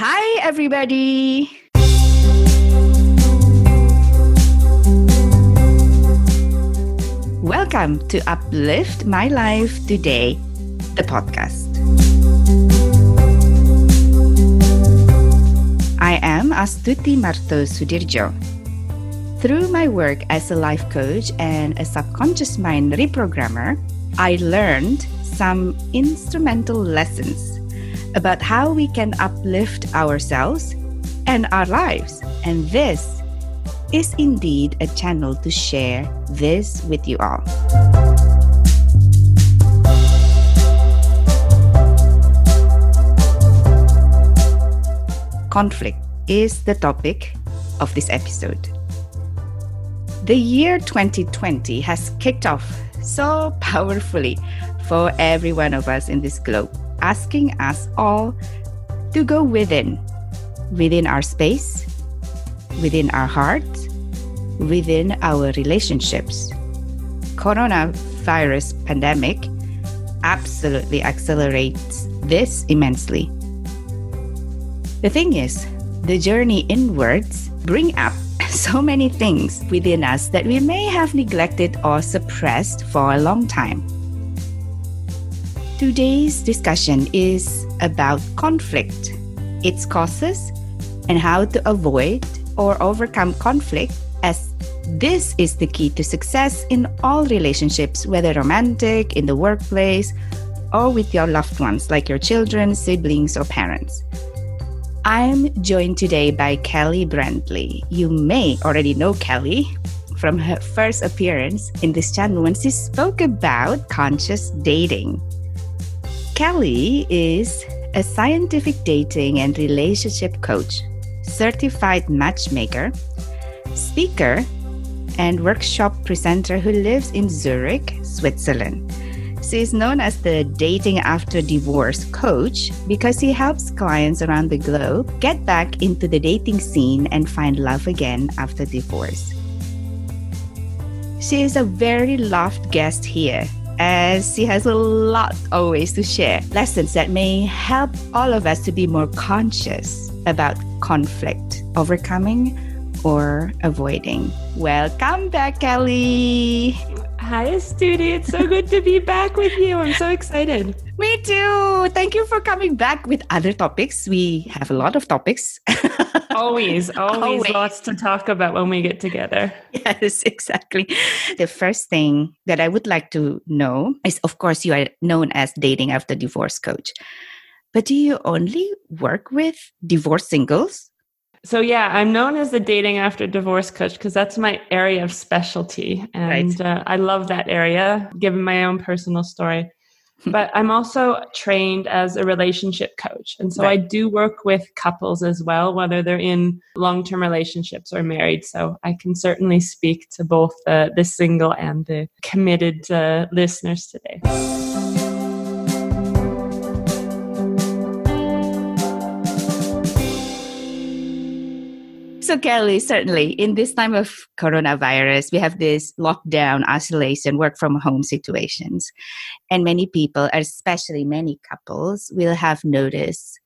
Hi, everybody. Welcome to Uplift My Life Today, the podcast. I am Astuti Marto Sudirjo. Through my work as a life coach and a subconscious mind reprogrammer, I learned some instrumental lessons about how we can uplift ourselves and our lives. And this is indeed a channel to share this with you all. Conflict is the topic of this episode. The year 2020 has kicked off so powerfully for every one of us in this globe, asking us all to go within, within our space, within our hearts, within our relationships. Coronavirus pandemic absolutely accelerates this immensely. The thing is, the journey inwards bring up so many things within us that we may have neglected or suppressed for a long time. Today's discussion is about conflict, its causes, and how to avoid or overcome conflict as this is the key to success in all relationships, whether romantic, in the workplace, or with your loved ones like your children, siblings, or parents. I'm joined today by Kelly Brantley. You may already know Kelly from her first appearance in this channel when she spoke about conscious dating. Kelly is a scientific dating and relationship coach, certified matchmaker, speaker, and workshop presenter who lives in Zurich, Switzerland. She is known as the Dating After Divorce coach because she helps clients around the globe get back into the dating scene and find love again after divorce. She is a very loved guest here as she has a lot always to share lessons that may help all of us to be more conscious about conflict, overcoming, or avoiding. Welcome back, Kelly. Hi, Astuti. It's so good to be back with you. I'm so excited. Me too. Thank you for coming back with other topics. We have a lot of topics. always, always, always, lots to talk about when we get together. Yes, exactly. The first thing that I would like to know is of course, you are known as Dating After Divorce Coach. But do you only work with divorced singles? So yeah, I'm known as the dating after divorce coach because that's my area of specialty, and right. uh, I love that area. Given my own personal story, but I'm also trained as a relationship coach, and so right. I do work with couples as well, whether they're in long-term relationships or married. So I can certainly speak to both the the single and the committed uh, listeners today. So, Kelly, certainly in this time of coronavirus, we have this lockdown, isolation, work from home situations. And many people, especially many couples, will have noticed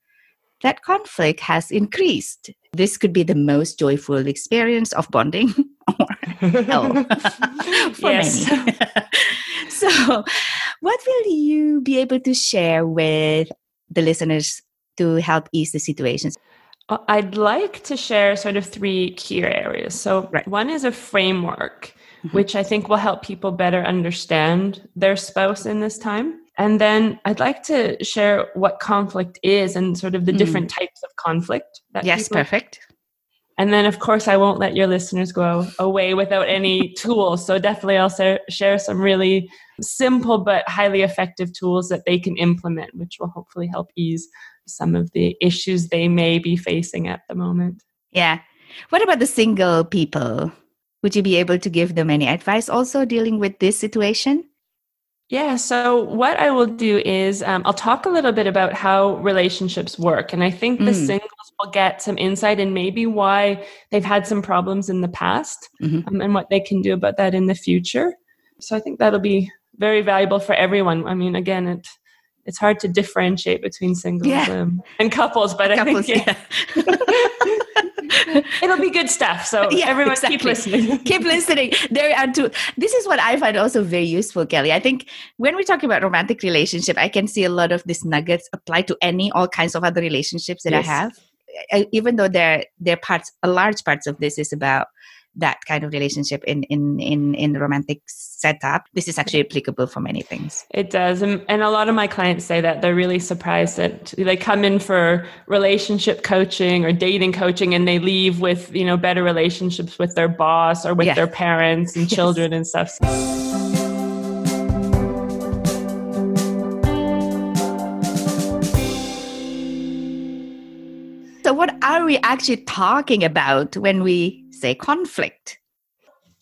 that conflict has increased. This could be the most joyful experience of bonding or hell for many. so, what will you be able to share with the listeners to help ease the situations? Uh, I'd like to share sort of three key areas. So, right. one is a framework, mm-hmm. which I think will help people better understand their spouse in this time. And then I'd like to share what conflict is and sort of the mm. different types of conflict. yes, people- perfect. And then, of course, I won't let your listeners go away without any tools. So, definitely, I'll share some really simple but highly effective tools that they can implement, which will hopefully help ease some of the issues they may be facing at the moment. Yeah. What about the single people? Would you be able to give them any advice also dealing with this situation? Yeah, so what I will do is um, I'll talk a little bit about how relationships work. And I think the mm. singles will get some insight in maybe why they've had some problems in the past mm-hmm. um, and what they can do about that in the future. So I think that'll be very valuable for everyone. I mean, again, it it's hard to differentiate between singles yeah. and, and, couples, but couples, I think yeah. it'll be good stuff. So yeah, everyone exactly. keep listening. keep listening. There are two. This is what I find also very useful, Kelly. I think when we talk about romantic relationship, I can see a lot of these nuggets apply to any all kinds of other relationships that yes. I have. I, even though they're they're parts, a large parts of this is about that kind of relationship in in in in the romantic setup this is actually applicable for many things it does and, and a lot of my clients say that they're really surprised that they come in for relationship coaching or dating coaching and they leave with you know better relationships with their boss or with yeah. their parents and children yes. and stuff So, what are we actually talking about when we say conflict?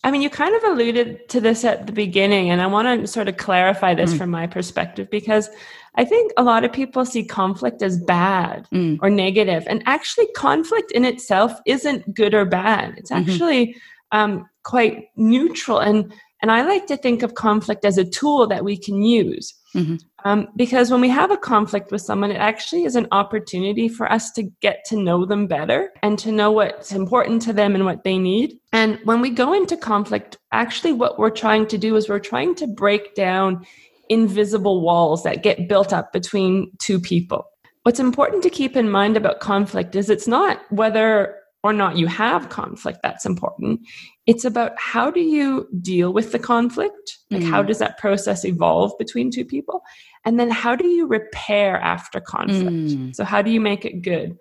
I mean, you kind of alluded to this at the beginning, and I want to sort of clarify this mm. from my perspective because I think a lot of people see conflict as bad mm. or negative, and actually, conflict in itself isn't good or bad. It's mm-hmm. actually mm-hmm. um, quite neutral, and and I like to think of conflict as a tool that we can use. Mm-hmm. Um, because when we have a conflict with someone, it actually is an opportunity for us to get to know them better and to know what's important to them and what they need. And when we go into conflict, actually, what we're trying to do is we're trying to break down invisible walls that get built up between two people. What's important to keep in mind about conflict is it's not whether or not you have conflict that's important. It's about how do you deal with the conflict? Like, mm. how does that process evolve between two people? And then, how do you repair after conflict? Mm. So, how do you make it good?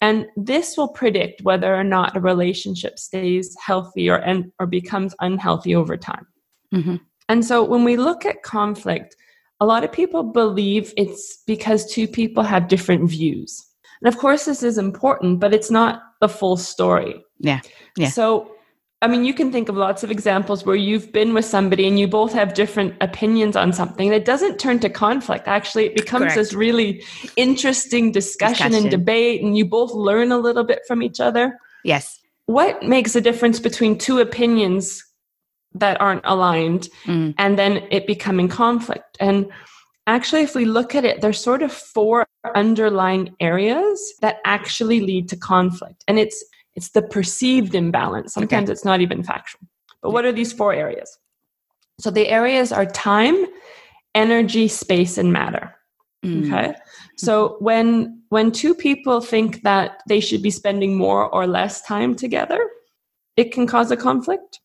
And this will predict whether or not a relationship stays healthy or, en- or becomes unhealthy over time. Mm-hmm. And so, when we look at conflict, a lot of people believe it's because two people have different views. And of course, this is important, but it's not the full story. Yeah. Yeah. So I mean, you can think of lots of examples where you've been with somebody and you both have different opinions on something. It doesn't turn to conflict. Actually, it becomes Correct. this really interesting discussion, discussion and debate, and you both learn a little bit from each other. Yes. What makes a difference between two opinions that aren't aligned mm. and then it becoming conflict? And actually, if we look at it, there's sort of four underlying areas that actually lead to conflict. And it's it's the perceived imbalance. Sometimes okay. it's not even factual. But what are these four areas? So the areas are time, energy, space, and matter. Mm. Okay. So when when two people think that they should be spending more or less time together, it can cause a conflict.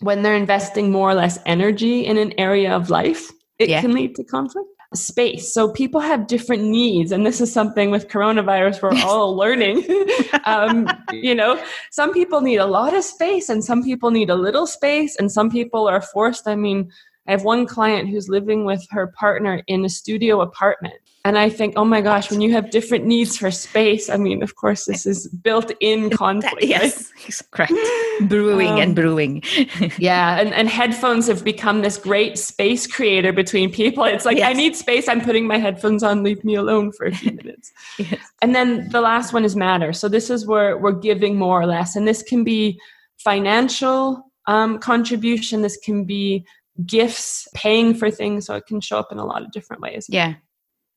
When they're investing more or less energy in an area of life, it yeah. can lead to conflict space. So people have different needs, and this is something with coronavirus we're all learning. um, you know, some people need a lot of space, and some people need a little space, and some people are forced. I mean, I have one client who's living with her partner in a studio apartment. And I think, oh my gosh, when you have different needs for space, I mean, of course, this is built in conflict. yes, right? correct. brewing um, and brewing. yeah. And, and headphones have become this great space creator between people. It's like, yes. I need space. I'm putting my headphones on. Leave me alone for a few minutes. yes. And then the last one is matter. So this is where we're giving more or less. And this can be financial um, contribution. This can be gifts, paying for things. So it can show up in a lot of different ways. Yeah.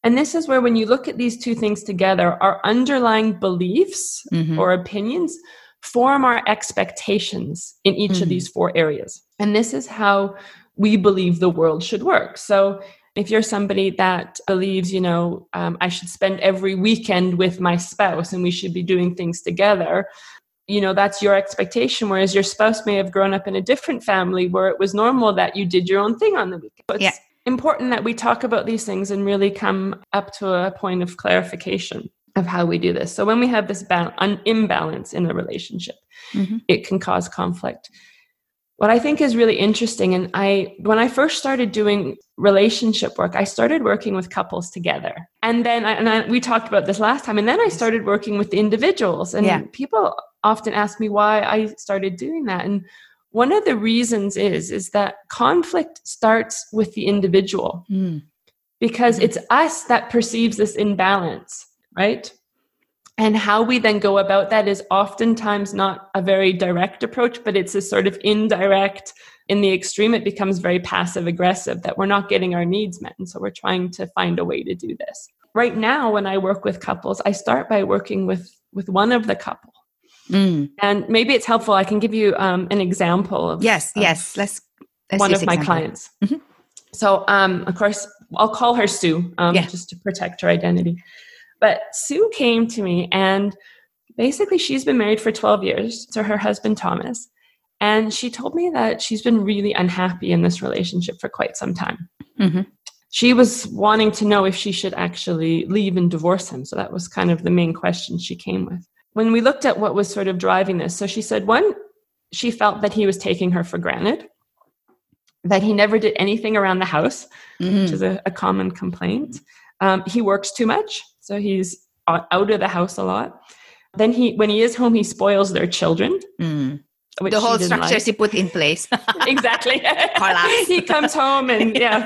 And this is where, when you look at these two things together, our underlying beliefs mm-hmm. or opinions form our expectations in each mm-hmm. of these four areas. And this is how we believe the world should work. So if you're somebody that believes, you know, um, I should spend every weekend with my spouse and we should be doing things together, you know that's your expectation whereas your spouse may have grown up in a different family where it was normal that you did your own thing on the weekend it's yeah. Important that we talk about these things and really come up to a point of clarification of how we do this so when we have this ba- un- imbalance in a relationship mm-hmm. it can cause conflict what i think is really interesting and i when i first started doing relationship work i started working with couples together and then I, and I, we talked about this last time and then i started working with individuals and yeah. people often ask me why I started doing that. And one of the reasons is is that conflict starts with the individual. Mm. Because mm-hmm. it's us that perceives this imbalance, right? And how we then go about that is oftentimes not a very direct approach, but it's a sort of indirect in the extreme, it becomes very passive aggressive that we're not getting our needs met. And so we're trying to find a way to do this. Right now, when I work with couples, I start by working with, with one of the couple. Mm. And maybe it's helpful. I can give you um, an example of yes, of yes. Let's, let's one of my clients. Mm-hmm. So, um, of course, I'll call her Sue, um, yeah. just to protect her identity. But Sue came to me, and basically, she's been married for 12 years to her husband, Thomas. And she told me that she's been really unhappy in this relationship for quite some time. Mm-hmm. She was wanting to know if she should actually leave and divorce him. So that was kind of the main question she came with. When we looked at what was sort of driving this, so she said, one, she felt that he was taking her for granted, that he never did anything around the house, mm-hmm. which is a, a common complaint. Um, he works too much, so he's out of the house a lot. Then he, when he is home, he spoils their children. Mm the whole structure like. he put in place. exactly. he comes home and yeah,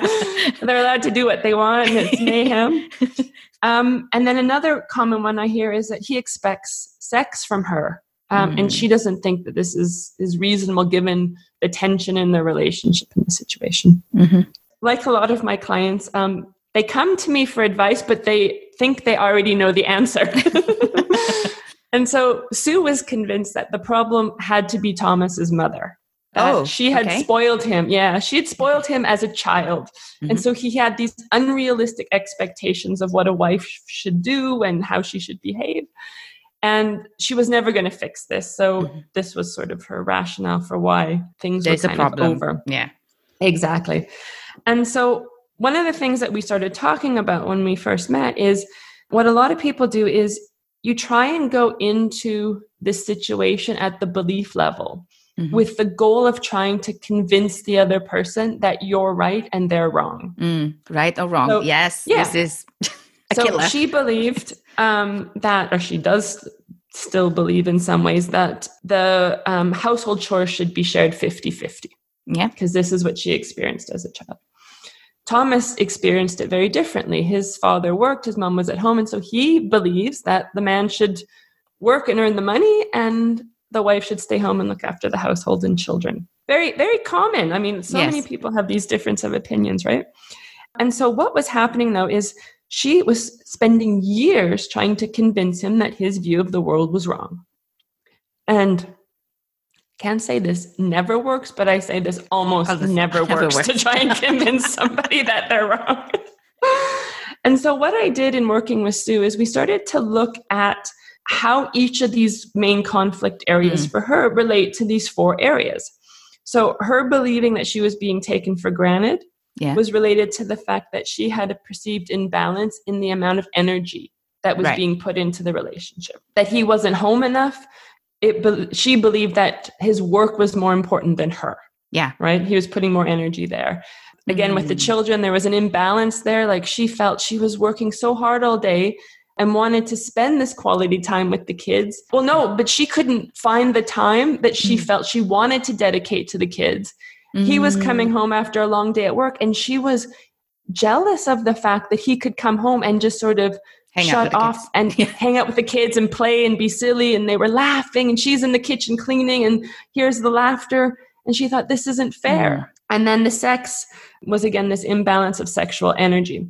they're allowed to do what they want. It's mayhem. Um, and then another common one I hear is that he expects sex from her. Um, mm. And she doesn't think that this is, is reasonable given the tension in the relationship and the situation. Mm-hmm. Like a lot of my clients, um, they come to me for advice, but they think they already know the answer. And so Sue was convinced that the problem had to be Thomas's mother. Oh, she had okay. spoiled him. Yeah, she had spoiled him as a child. Mm-hmm. And so he had these unrealistic expectations of what a wife should do and how she should behave. And she was never going to fix this. So mm-hmm. this was sort of her rationale for why things There's were kind a problem. of over. Yeah. Exactly. And so one of the things that we started talking about when we first met is what a lot of people do is you try and go into this situation at the belief level mm-hmm. with the goal of trying to convince the other person that you're right and they're wrong. Mm, right or wrong. So, yes. Yeah. This is. so killer. she believed um, that, or she does still believe in some ways that the um, household chores should be shared 50 50. Yeah. Because this is what she experienced as a child. Thomas experienced it very differently. His father worked, his mom was at home, and so he believes that the man should work and earn the money and the wife should stay home and look after the household and children. Very, very common. I mean, so yes. many people have these difference of opinions, right? And so what was happening though is she was spending years trying to convince him that his view of the world was wrong. And can't say this never works, but I say this almost never, never works, works to try and convince somebody that they're wrong. and so, what I did in working with Sue is we started to look at how each of these main conflict areas mm. for her relate to these four areas. So, her believing that she was being taken for granted yeah. was related to the fact that she had a perceived imbalance in the amount of energy that was right. being put into the relationship, that he wasn't home enough it she believed that his work was more important than her yeah right he was putting more energy there again mm. with the mm. children there was an imbalance there like she felt she was working so hard all day and wanted to spend this quality time with the kids well no but she couldn't find the time that she mm. felt she wanted to dedicate to the kids mm. he was coming mm. home after a long day at work and she was jealous of the fact that he could come home and just sort of hang shut off kids. and hang out with the kids and play and be silly and they were laughing and she's in the kitchen cleaning and hears the laughter and she thought this isn't fair mm. and then the sex was again this imbalance of sexual energy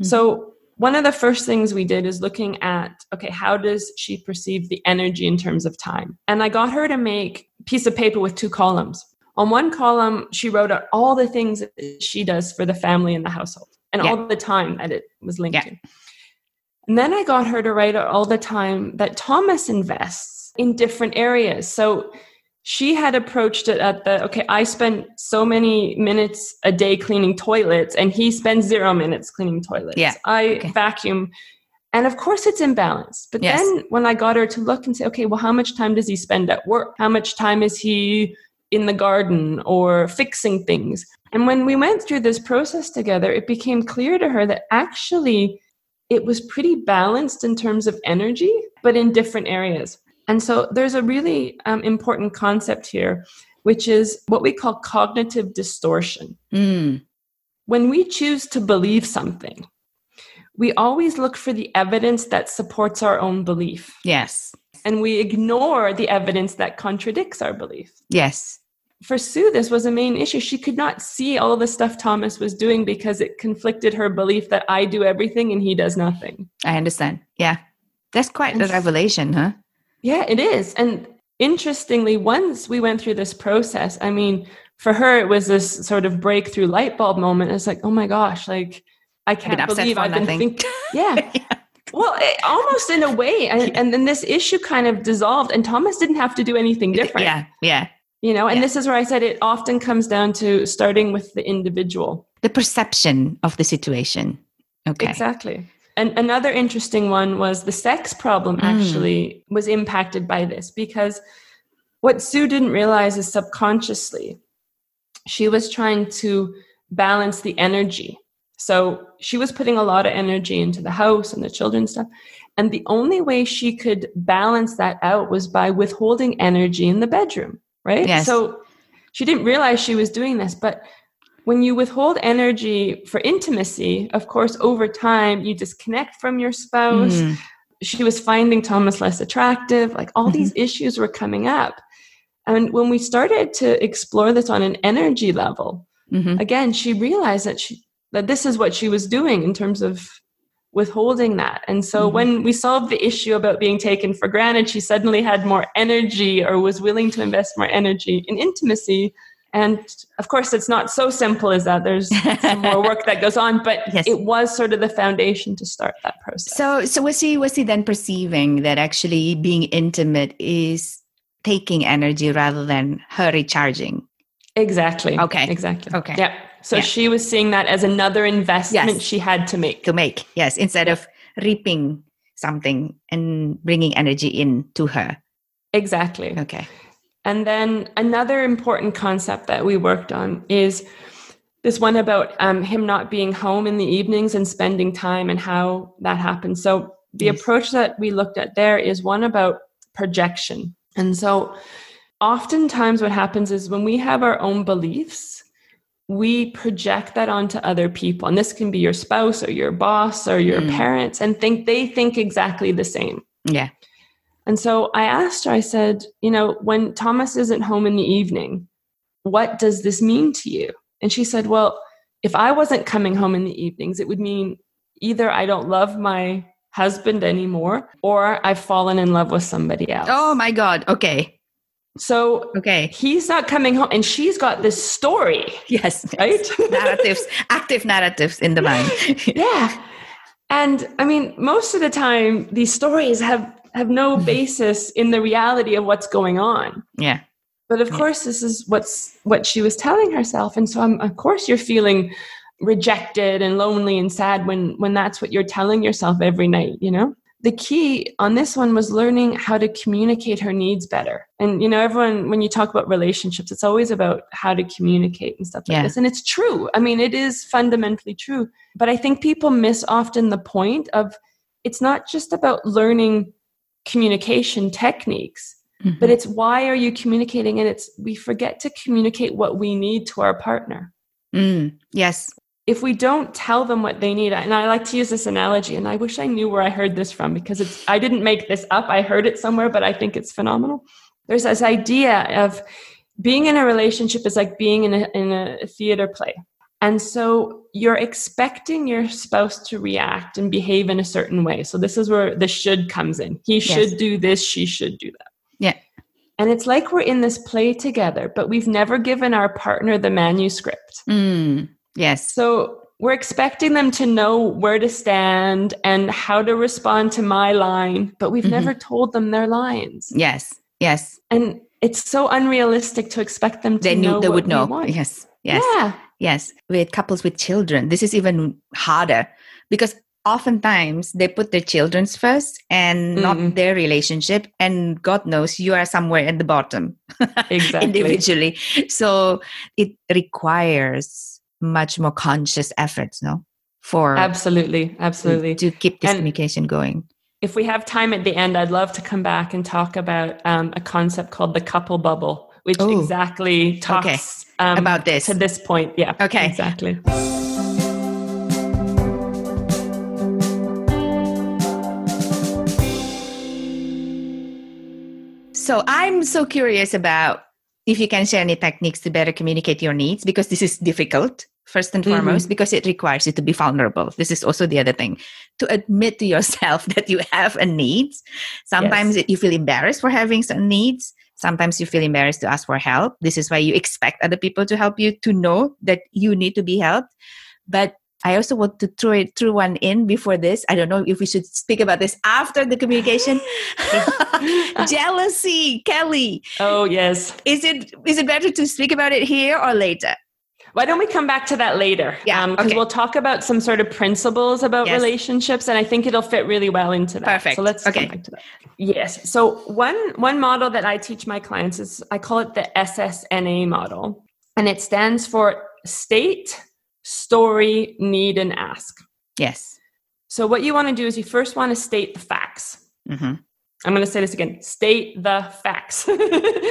mm. so one of the first things we did is looking at okay how does she perceive the energy in terms of time and i got her to make a piece of paper with two columns on one column she wrote out all the things that she does for the family and the household and yeah. all the time that it was linked yeah. to and then I got her to write all the time that Thomas invests in different areas. So she had approached it at the okay, I spend so many minutes a day cleaning toilets, and he spends zero minutes cleaning toilets. Yeah. I okay. vacuum. And of course, it's imbalanced. But yes. then when I got her to look and say, okay, well, how much time does he spend at work? How much time is he in the garden or fixing things? And when we went through this process together, it became clear to her that actually it was pretty balanced in terms of energy, but in different areas. And so there's a really um, important concept here, which is what we call cognitive distortion. Mm. When we choose to believe something, we always look for the evidence that supports our own belief. Yes. And we ignore the evidence that contradicts our belief. Yes. for Sue, this was a main issue. She could not see all the stuff Thomas was doing because it conflicted her belief that I do everything and he does nothing. I understand. Yeah. That's quite a revelation, huh? Yeah, it is. And interestingly, once we went through this process, I mean, for her, it was this sort of breakthrough light bulb moment. It's like, oh my gosh, like I can't I've believe I've been thinking. Yeah. yeah. Well, it, almost in a way. And, and, then this issue kind of dissolved, and Thomas didn't have to do anything different. Yeah. Yeah. You know, and yeah. this is where I said it often comes down to starting with the individual, the perception of the situation. Okay. Exactly. And another interesting one was the sex problem Mm. actually was impacted by this because what Sue didn't realize is subconsciously she was trying to balance the energy. So she was putting a lot of energy into the house and the children's stuff. And the only way she could balance that out was by withholding energy in the bedroom, right? Yes. So she didn't realize she was doing this, but when you withhold energy for intimacy, of course, over time, you disconnect from your spouse. Mm. She was finding Thomas less attractive. Like all these issues were coming up. And when we started to explore this on an energy level, Mhm. again, she realized that she that this is what she was doing in terms of withholding that. And so Mhm. when we solved the issue about being taken for granted, she suddenly had more energy or was willing to invest more energy in intimacy. And of course, it's not so simple as that. There's some more work that goes on, but Yes. it was sort of the foundation to start that process. So, so was he was he then perceiving that actually being intimate is taking energy rather than her recharging? exactly. Okay. Exactly. Okay. Yeah. So Yeah. she was seeing that as another investment Yes. she had to make. To make yes, instead of reaping something and bringing energy in to her. Exactly. Okay. And then another important concept that we worked on is this one about um, him not being home in the evenings and spending time and how that happens. So the Yes. approach that we looked at there is one about projection. And so oftentimes what happens is when we have our own beliefs, we project that onto other people. And this can be your spouse or your boss or your Mm. parents and think they think exactly the same. Yeah. And so I asked her, I said, you know, when Thomas isn't home in the evening, what does this mean to you? And she said, well, if I wasn't coming home in the evenings, it would mean either I don't love my husband anymore or I've fallen in love with somebody else. Oh my God. Okay. So Okay. he's not coming home and she's got this story, Yes. right? narratives, active narratives in the mind. yeah. And I mean, most of the time, these stories have have no mm-hmm. basis in the reality of what's going on. yeah. But of Yeah. course, this is what's what she was telling herself, and so I'm, of course you're feeling rejected and lonely and sad when when that's what you're telling yourself every night. You know, the key on this one was learning how to communicate her needs better. And you know, everyone when you talk about relationships, it's always about how to communicate and stuff like Yeah. this, and it's true. I mean, it is fundamentally true. But I think people miss often the point of it's not just about learning communication techniques. But it's why are you communicating? And it's we forget to communicate what we need to our partner. Mm, yes. if we don't tell them what they need and i like to use this analogy and i wish i knew where i heard this from because it's i didn't make this up. I heard it somewhere but i think it's phenomenal. There's this idea of being in a relationship is like being in a, in a theater play. And so you're expecting your spouse to react and behave in a certain way so this is where the should comes in he should do this she should do that Yeah. and it's like we're in this play together, but we've never given our partner the manuscript. Mm, yes. So we're expecting them to know where to stand and how to respond to my line, but we've Mhm. never told them their lines. Yes. Yes. And it's so unrealistic to expect them to They know knew they would know. Yes. Yes. Yeah. Yes. With couples with children, this is even harder because oftentimes they put their children's first and not Mm-mm. their relationship. And God knows you are somewhere at the bottom Exactly. individually. So it requires much more conscious efforts, no? For Absolutely. Absolutely. to keep this And- communication going. If we have time at the end, I'd love to come back and talk about um, a concept called the couple bubble, which Oh. exactly talks Okay. um, About this. to this point. Yeah. Okay. Exactly. So I'm so curious about if you can share any techniques to better communicate your needs, because this is difficult, first and foremost, mm-hmm. because it requires you to be vulnerable. This is also the other thing to admit to yourself that you have a needs Sometimes yes. you feel embarrassed for having some needs. Sometimes you feel embarrassed to ask for help. This is why you expect other people to help you to know that you need to be helped. But I also want to throw it through one in before this. I don't know if we should speak about this after the communication. Jealousy, Kelly. Oh yes. Is it is it better to speak about it here or later? Why don't we come back to that later? Yeah, because um, okay. we'll talk about some sort of principles about yes. relationships, and I think it'll fit really well into that. Perfect. So let's okay. come back to that. Yes. So one one model that I teach my clients is I call it the SSNA model, and it stands for state, story, need, and ask. Yes. So what you want to do is you first want to state the facts. Mm-hmm. I'm going to say this again. State the facts.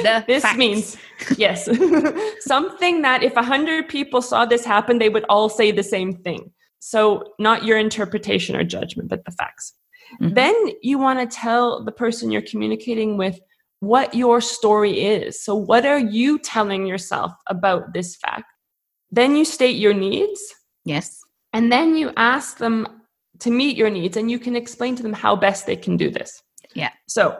The this facts. means yes, something that if a hundred people saw this happen, they would all say the same thing. So not your interpretation or judgment, but the facts. Mm-hmm. Then you want to tell the person you're communicating with what your story is. So what are you telling yourself about this fact? Then you state your needs. Yes. And then you ask them to meet your needs and you can explain to them how best they can do this. Yeah. So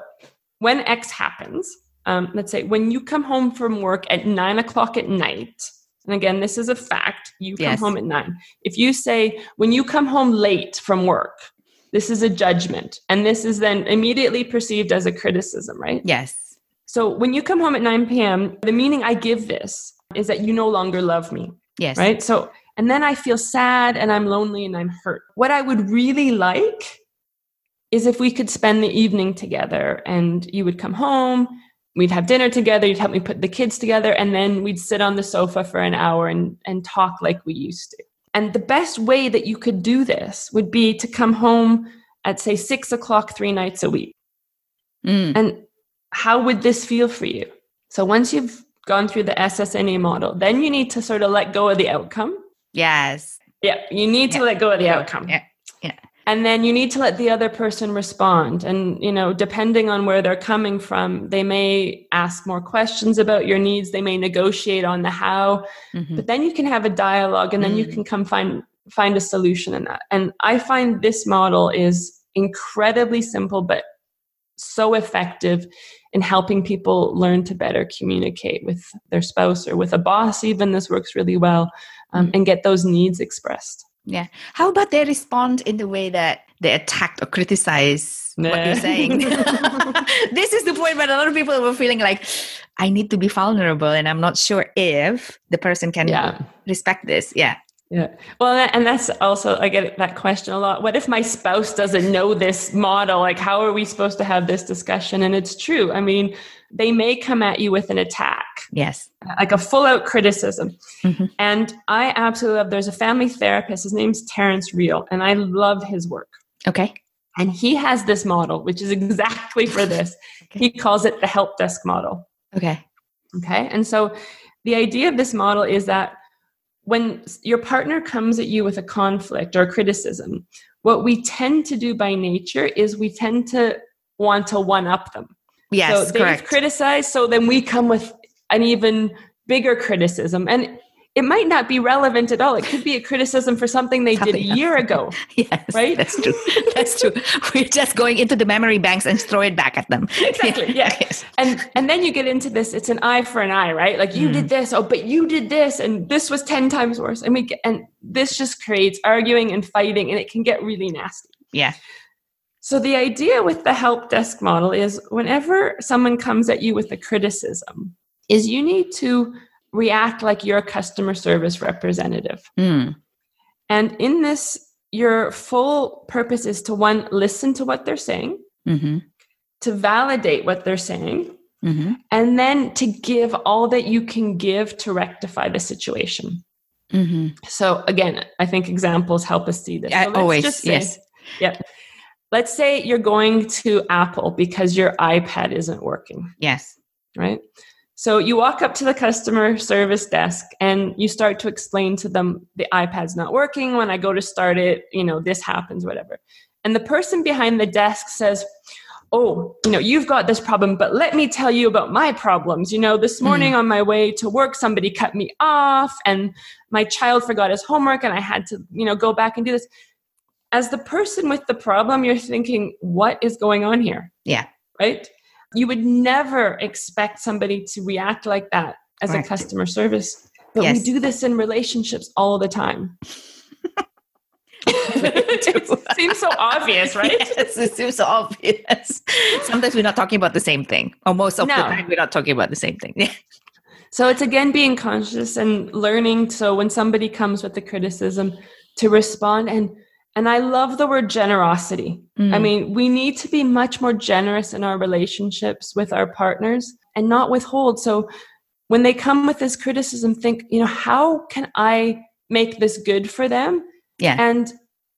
when X happens, um, let's say when you come home from work at nine o'clock at night, and again, this is a fact, you come yes. home at nine. If you say, when you come home late from work, this is a judgment, and this is then immediately perceived as a criticism, right? Yes. So when you come home at 9 p.m., the meaning I give this is that you no longer love me. Yes. Right? So, and then I feel sad and I'm lonely and I'm hurt. What I would really like is if we could spend the evening together and you would come home, we'd have dinner together, you'd help me put the kids together, and then we'd sit on the sofa for an hour and, and talk like we used to. And the best way that you could do this would be to come home at, say, six o'clock three nights a week. Mm. And how would this feel for you? So once you've gone through the SSNA model, then you need to sort of let go of the outcome. Yes. Yeah, you need to let go of the outcome. Yeah and then you need to let the other person respond and you know depending on where they're coming from they may ask more questions about your needs they may negotiate on the how mm-hmm. but then you can have a dialogue and then mm-hmm. you mm. can come find find a solution in that and i find this model is incredibly simple but so effective in helping people learn to better communicate with their spouse or with a boss even this works really well um, mm-hmm. and get those needs expressed yeah. How about they respond in the way that they attack or criticize nah. what you're saying? this is the point where a lot of people were feeling like, I need to be vulnerable, and I'm not sure if the person can yeah. respect this. Yeah. Yeah. Well, and that's also, I get that question a lot. What if my spouse doesn't know this model? Like, how are we supposed to have this discussion? And it's true. I mean, they may come at you with an attack. Yes. Like a full out criticism. Mm-hmm. And I absolutely love, there's a family therapist. His name's Terrence Real, and I love his work. Okay. And he has this model, which is exactly for this. okay. He calls it the help desk model. Okay. Okay. And so the idea of this model is that when your partner comes at you with a conflict or a criticism, what we tend to do by nature is we tend to want to one up them. Yes, so they've correct. criticized, so then we come with an even bigger criticism. And it might not be relevant at all. It could be a criticism for something they something did a year ago. yes, right. That's true. That's true. We're just going into the memory banks and throw it back at them. Exactly. Yeah. Yes. And and then you get into this. It's an eye for an eye, right? Like you mm. did this. Oh, but you did this, and this was ten times worse. And we get, and this just creates arguing and fighting, and it can get really nasty. Yeah. So, the idea with the help desk model is whenever someone comes at you with a criticism, is you need to react like you're a customer service representative. Mm. And in this, your full purpose is to one, listen to what they're saying, mm-hmm. to validate what they're saying, mm-hmm. and then to give all that you can give to rectify the situation. Mm-hmm. So, again, I think examples help us see this. So always, say, yes. Yep let's say you're going to Apple because your iPad isn't working. Yes. Right? So you walk up to the customer service desk and you start to explain to them the iPad's not working. When I go to start it, you know, this happens, whatever. And the person behind the desk says, oh, you know, you've got this problem, but let me tell you about my problems. You know, this morning mm. on my way to work, somebody cut me off and my child forgot his homework and I had to, you know, go back and do this. As the person with the problem, you're thinking, what is going on here? Yeah. Right? You would never expect somebody to react like that as right. a customer service. But yes. we do this in relationships all the time. it seems so obvious, right? Yes, it seems so obvious. Sometimes we're not talking about the same thing, or most of no. the time we're not talking about the same thing. so it's again being conscious and learning. So when somebody comes with the criticism, to respond and and I love the word generosity. Mm. I mean, we need to be much more generous in our relationships with our partners and not withhold. So when they come with this criticism, think, you know, how can I make this good for them? Yeah. And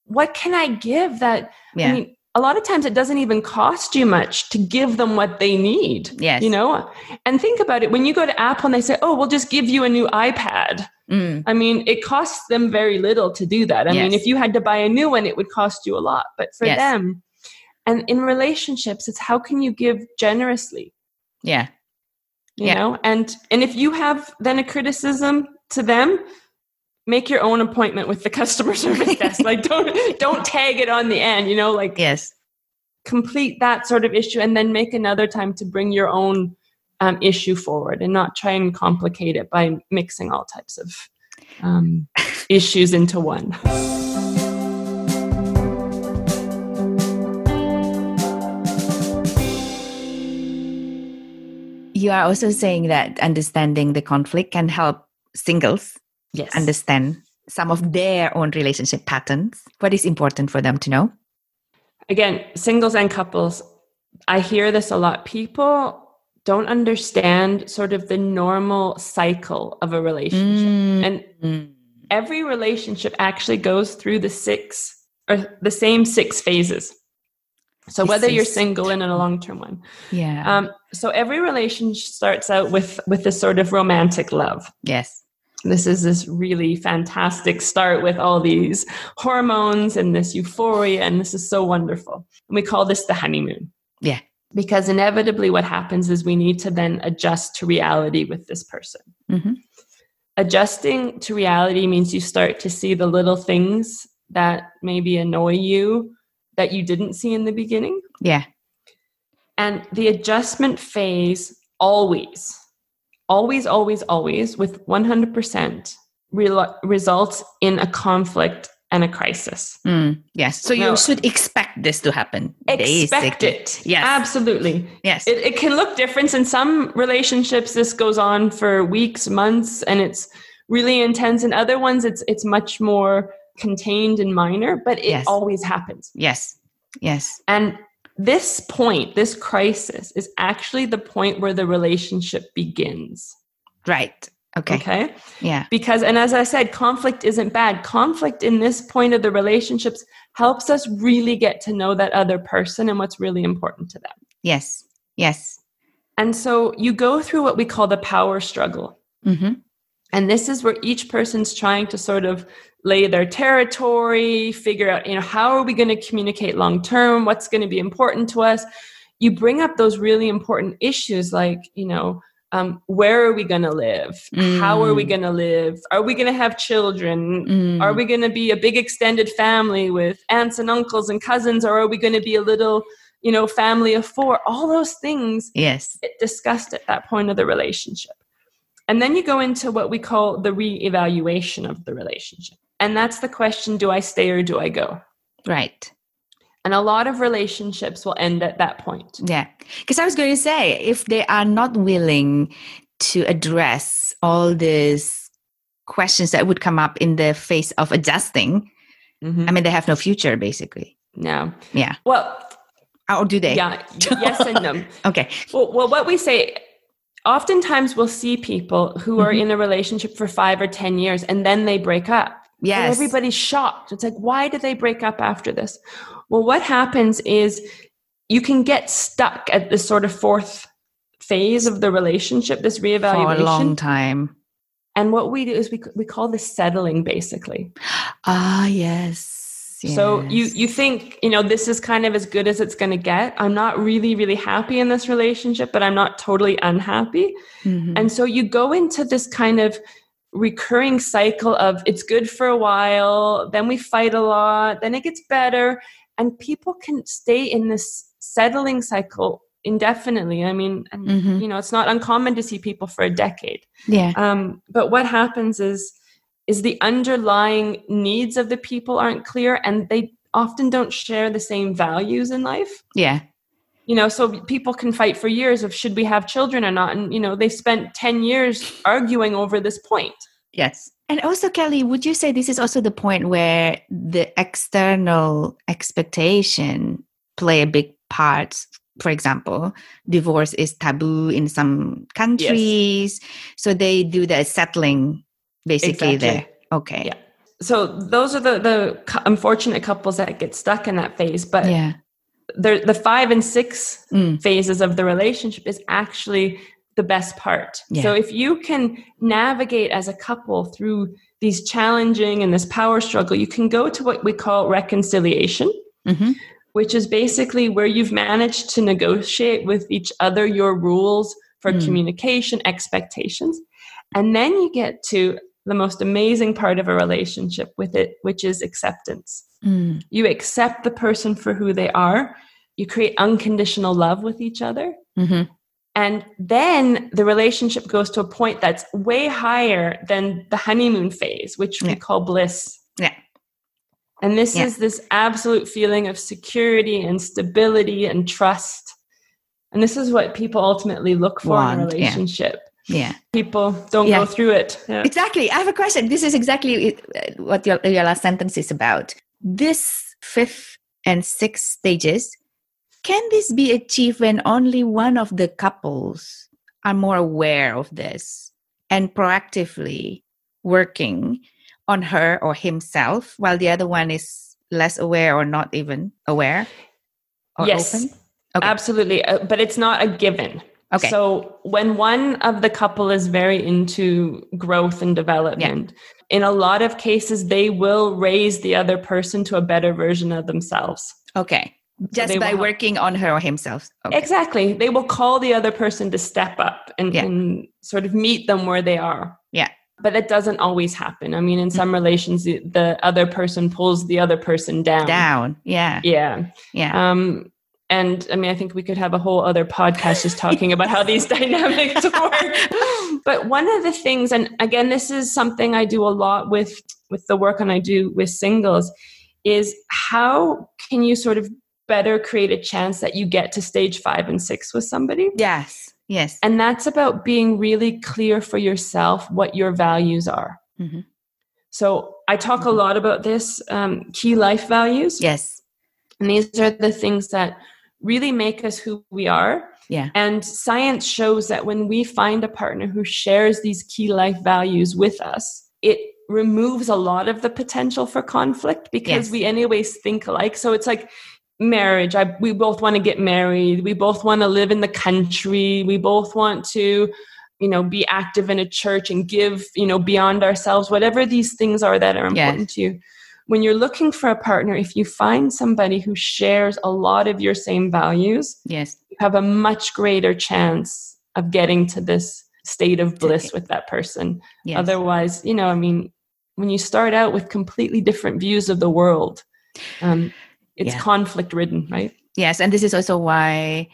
what can I give that? Yeah. I mean, a lot of times it doesn't even cost you much to give them what they need. Yes. You know? And think about it when you go to Apple and they say, oh, we'll just give you a new iPad. Mm. I mean, it costs them very little to do that. I yes. mean, if you had to buy a new one, it would cost you a lot. But for yes. them, and in relationships, it's how can you give generously? Yeah. You yeah. know, and and if you have then a criticism to them, make your own appointment with the customer service desk. like don't don't tag it on the end, you know, like yes. Complete that sort of issue and then make another time to bring your own um, issue forward and not try and complicate it by mixing all types of um, issues into one. You are also saying that understanding the conflict can help singles yes. understand some of their own relationship patterns? What is important for them to know? Again, singles and couples, I hear this a lot. People don't understand sort of the normal cycle of a relationship. Mm. And every relationship actually goes through the six or the same six phases. So whether you're single and in a long-term one, yeah. Um, so every relationship starts out with with this sort of romantic love. Yes this is this really fantastic start with all these hormones and this euphoria and this is so wonderful. And we call this the honeymoon. Yeah. Because inevitably what happens is we need to then adjust to reality with this person. Mm-hmm. adjusting to reality means you start to see the little things that maybe annoy you that you didn't see in the beginning. Yeah. And the adjustment phase always always, always, always, with 100%, re- results in a conflict and a crisis. Mm, yes. So now, you should expect this to happen. Expect basically. it. Yes. Absolutely. Yes. It, it, can look different. In some relationships, this goes on for weeks, months, and it's really intense. In other ones, it's it's much more contained and minor, but it yes. always happens. Yes. Yes. And this point, this crisis, is actually the point where the relationship begins. Right. Okay. Okay. Yeah. Because, and as I said, conflict isn't bad. Conflict in this point of the relationships helps us really get to know that other person and what's really important to them. Yes. Yes. And so you go through what we call the power struggle. Mm-hmm. And this is where each person's trying to sort of lay their territory, figure out, you know, how are we going to communicate long term? What's going to be important to us? You bring up those really important issues like, you know, um, where are we going to live? Mm. How are we mm. going to live? Are we going to have children? Mm. Are we going to be a big extended family with aunts and uncles and cousins? Or are we going to be a little, you know, family of four? All those things yes. discussed at that point of the relationship. And then you go into what we call the re-evaluation of the relationship. And that's the question do I stay or do I go? Right. And a lot of relationships will end at that point. Yeah. Because I was going to say, if they are not willing to address all these questions that would come up in the face of adjusting, mm-hmm. I mean, they have no future, basically. No. Yeah. Well, or do they? Yeah. yes and no. okay. Well, well, what we say oftentimes we'll see people who are mm-hmm. in a relationship for five or 10 years and then they break up. Yes. And everybody's shocked. It's like, why did they break up after this? Well, what happens is you can get stuck at this sort of fourth phase of the relationship, this reevaluation. For a long time. And what we do is we, we call this settling basically. Ah, yes Yes. So you you think, you know, this is kind of as good as it's going to get. I'm not really really happy in this relationship, but I'm not totally unhappy. Mm-hmm. And so you go into this kind of recurring cycle of it's good for a while, then we fight a lot, then it gets better, and people can stay in this settling cycle indefinitely. I mean, mm-hmm. you know, it's not uncommon to see people for a decade. Yeah. Um, but what happens is is the underlying needs of the people aren't clear and they often don't share the same values in life. Yeah. You know, so people can fight for years of should we have children or not. And, you know, they spent 10 years arguing over this point. Yes. And also, Kelly, would you say this is also the point where the external expectation play a big part? For example, divorce is taboo in some countries. Yes. So they do the settling basically exactly. there. Okay. Yeah. So those are the the unfortunate couples that get stuck in that phase. But yeah, the the five and six mm. phases of the relationship is actually the best part. Yeah. So if you can navigate as a couple through these challenging and this power struggle, you can go to what we call reconciliation. Mm-hmm. Which is basically where you've managed to negotiate with each other your rules for mm. communication, expectations. And then you get to the most amazing part of a relationship with it, which is acceptance. Mm. You accept the person for who they are, you create unconditional love with each other. Mm-hmm. And then the relationship goes to a point that's way higher than the honeymoon phase, which yeah. we call bliss. Yeah. And this yeah. is this absolute feeling of security and stability and trust. And this is what people ultimately look for Want, in a relationship yeah people don't yeah. go through it yeah. exactly i have a question this is exactly what your, your last sentence is about this fifth and sixth stages can this be achieved when only one of the couples are more aware of this and proactively working on her or himself while the other one is less aware or not even aware or yes open? Okay. absolutely uh, but it's not a given Okay. So when one of the couple is very into growth and development, yeah. in a lot of cases, they will raise the other person to a better version of themselves. Okay. Just so by working on her or himself. Okay. Exactly. They will call the other person to step up and, yeah. and, sort of meet them where they are. Yeah. But it doesn't always happen. I mean, in some mm-hmm. relations, the, the, other person pulls the other person down. Down. Yeah. Yeah. Yeah. Um, and I mean, I think we could have a whole other podcast just talking about how these dynamics work. but one of the things, and again, this is something I do a lot with with the work and I do with singles, is how can you sort of better create a chance that you get to stage five and six with somebody? Yes. Yes. And that's about being really clear for yourself what your values are. Mm-hmm. So I talk mm-hmm. a lot about this um, key life values. Yes. And these are the things that really make us who we are. Yeah. And science shows that when we find a partner who shares these key life values with us, it removes a lot of the potential for conflict because yes. we anyways think alike. So it's like marriage. I, we both want to get married. We both want to live in the country. We both want to, you know, be active in a church and give, you know, beyond ourselves, whatever these things are that are important yes. to you when you're looking for a partner, if you find somebody who shares a lot of your same values, yes, you have a much greater chance of getting to this state of bliss with that person. Yes. Otherwise, you know, I mean, when you start out with completely different views of the world, um, it's yeah. conflict ridden, right? Yes, and this is also why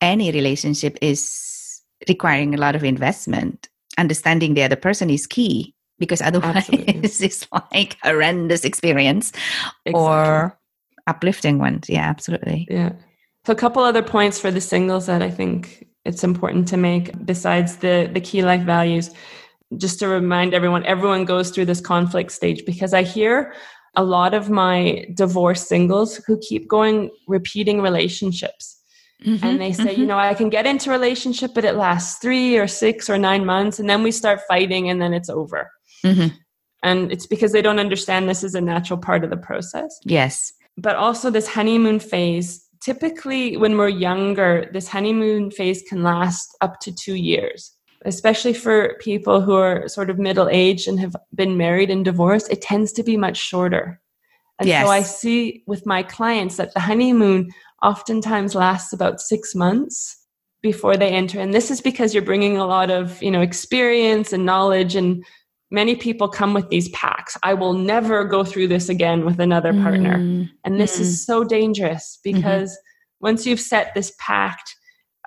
any relationship is requiring a lot of investment. Understanding the other person is key because otherwise it's like horrendous experience exactly. or uplifting ones. Yeah, absolutely. Yeah. So a couple other points for the singles that I think it's important to make besides the the key life values just to remind everyone everyone goes through this conflict stage because I hear a lot of my divorced singles who keep going repeating relationships Mm-hmm, and they say, mm-hmm. you know, I can get into relationship, but it lasts three or six or nine months, and then we start fighting, and then it's over. Mm-hmm. And it's because they don't understand this is a natural part of the process. Yes. But also, this honeymoon phase typically, when we're younger, this honeymoon phase can last up to two years, especially for people who are sort of middle aged and have been married and divorced. It tends to be much shorter. And yes. so I see with my clients that the honeymoon oftentimes lasts about six months before they enter. And this is because you're bringing a lot of, you know, experience and knowledge and many people come with these packs. I will never go through this again with another partner. Mm. And this mm. is so dangerous mm-hmm. because mm-hmm. once you've set this pact,